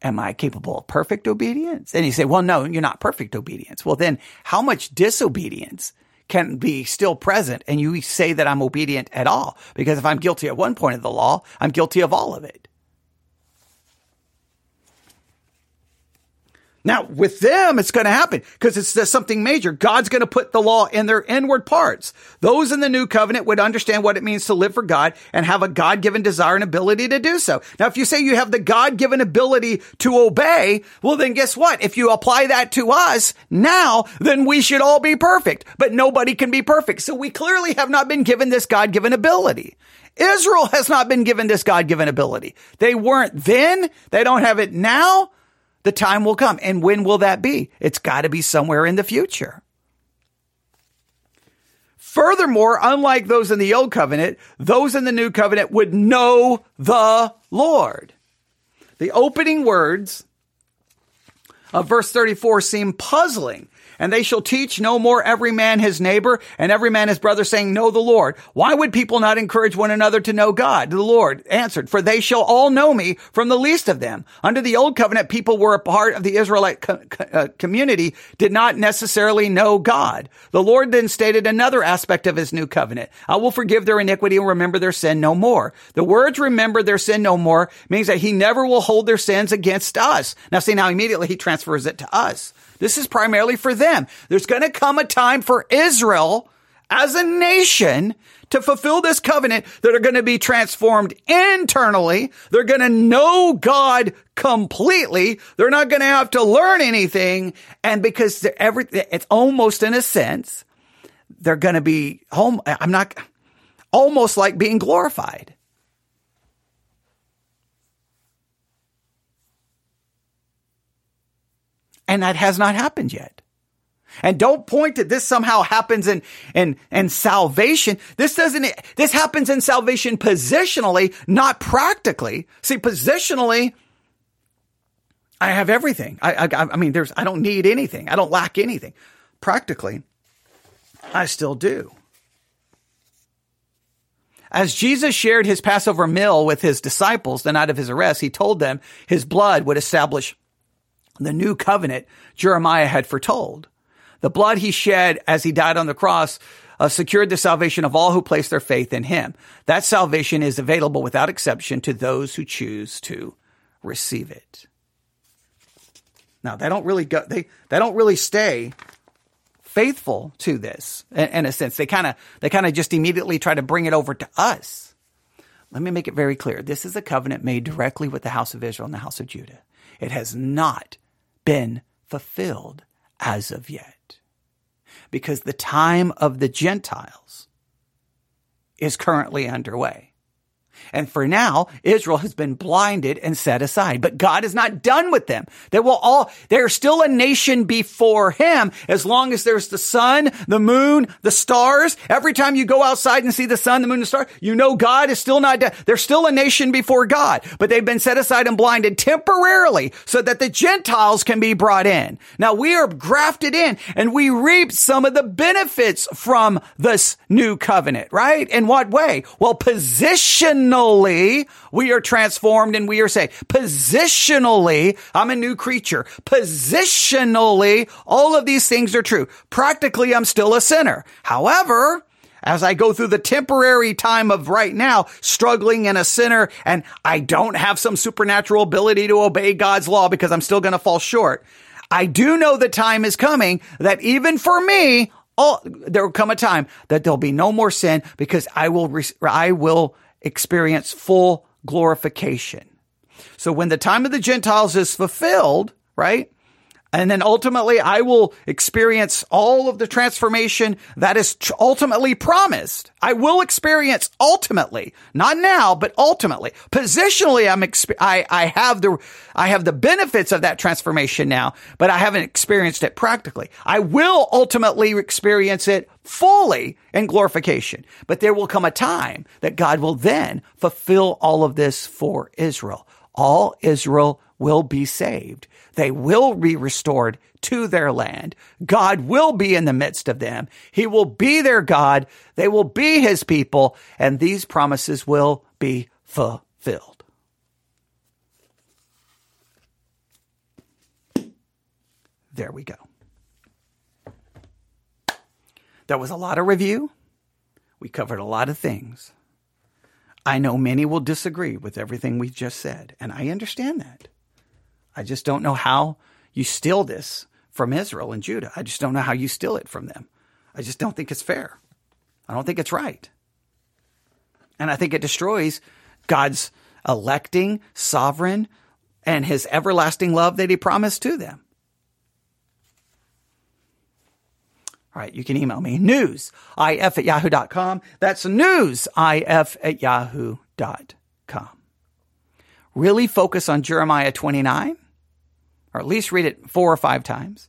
am I capable of perfect obedience? And you say, well, no, you're not perfect obedience. Well, then how much disobedience can be still present and you say that I'm obedient at all? Because if I'm guilty at one point of the law, I'm guilty of all of it. Now, with them, it's going to happen because it's something major. God's going to put the law in their inward parts. Those in the new covenant would understand what it means to live for God and have a God given desire and ability to do so. Now, if you say you have the God given ability to obey, well, then guess what? If you apply that to us now, then we should all be perfect, but nobody can be perfect. So we clearly have not been given this God given ability. Israel has not been given this God given ability. They weren't then. They don't have it now the time will come. And when will that be? It's got to be somewhere in the future. Furthermore, unlike those in the old covenant, those in the new covenant would know the Lord. The opening words of verse 34 seem puzzling and they shall teach no more every man his neighbor and every man his brother saying, know the Lord. Why would people not encourage one another to know God? The Lord answered, for they shall all know me from the least of them. Under the old covenant, people were a part of the Israelite co- uh, community, did not necessarily know God. The Lord then stated another aspect of his new covenant. I will forgive their iniquity and remember their sin no more. The words remember their sin no more means that he never will hold their sins against us. Now see, now immediately he transfers it to us. This is primarily for them. There's going to come a time for Israel as a nation to fulfill this covenant that are going to be transformed internally. They're going to know God completely. They're not going to have to learn anything. And because every, it's almost in a sense, they're going to be home. I'm not almost like being glorified. And that has not happened yet. And don't point that this somehow happens in, in, in salvation. This doesn't, this happens in salvation positionally, not practically. See, positionally, I have everything. I, I, I mean, there's, I don't need anything. I don't lack anything. Practically, I still do. As Jesus shared his Passover meal with his disciples the night of his arrest, he told them his blood would establish the new covenant Jeremiah had foretold. The blood he shed as he died on the cross uh, secured the salvation of all who place their faith in him. That salvation is available without exception to those who choose to receive it. Now they don't really go, they, they don't really stay faithful to this in, in a sense. They kind of, they kind of just immediately try to bring it over to us. Let me make it very clear. This is a covenant made directly with the house of Israel and the house of Judah. It has not been fulfilled as of yet because the time of the Gentiles is currently underway. And for now, Israel has been blinded and set aside, but God is not done with them. They will all, they're still a nation before him as long as there's the sun, the moon, the stars. Every time you go outside and see the sun, the moon, the stars, you know God is still not dead. They're still a nation before God, but they've been set aside and blinded temporarily so that the Gentiles can be brought in. Now we are grafted in and we reap some of the benefits from this new covenant, right? In what way? Well, position Positionally, we are transformed and we are saved. Positionally, I'm a new creature. Positionally, all of these things are true. Practically, I'm still a sinner. However, as I go through the temporary time of right now, struggling in a sinner, and I don't have some supernatural ability to obey God's law because I'm still going to fall short. I do know the time is coming that even for me, oh, there will come a time that there'll be no more sin because I will, I will experience full glorification. So when the time of the Gentiles is fulfilled, right? And then ultimately I will experience all of the transformation that is ultimately promised. I will experience ultimately, not now, but ultimately. Positionally, I'm, exp- I, I have the, I have the benefits of that transformation now, but I haven't experienced it practically. I will ultimately experience it fully in glorification, but there will come a time that God will then fulfill all of this for Israel. All Israel will be saved. They will be restored to their land. God will be in the midst of them. He will be their God. They will be his people and these promises will be fulfilled. There we go. That was a lot of review. We covered a lot of things. I know many will disagree with everything we've just said, and I understand that. I just don't know how you steal this from Israel and Judah. I just don't know how you steal it from them. I just don't think it's fair. I don't think it's right. And I think it destroys God's electing, sovereign, and his everlasting love that he promised to them. All right, you can email me news if at yahoo.com. That's news if at yahoo.com. Really focus on Jeremiah 29 or at least read it four or five times.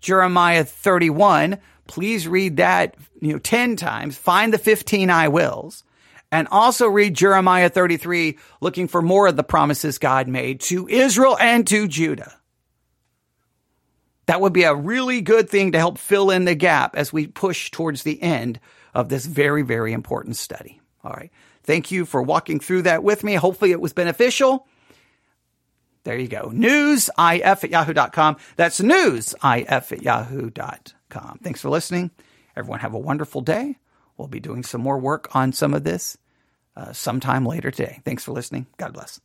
Jeremiah 31, please read that, you know, 10 times. Find the 15 I wills. And also read Jeremiah 33, looking for more of the promises God made to Israel and to Judah. That would be a really good thing to help fill in the gap as we push towards the end of this very, very important study. All right. Thank you for walking through that with me. Hopefully it was beneficial. There you go. Newsif at yahoo.com. That's newsif at yahoo.com. Thanks for listening. Everyone have a wonderful day. We'll be doing some more work on some of this uh, sometime later today. Thanks for listening. God bless.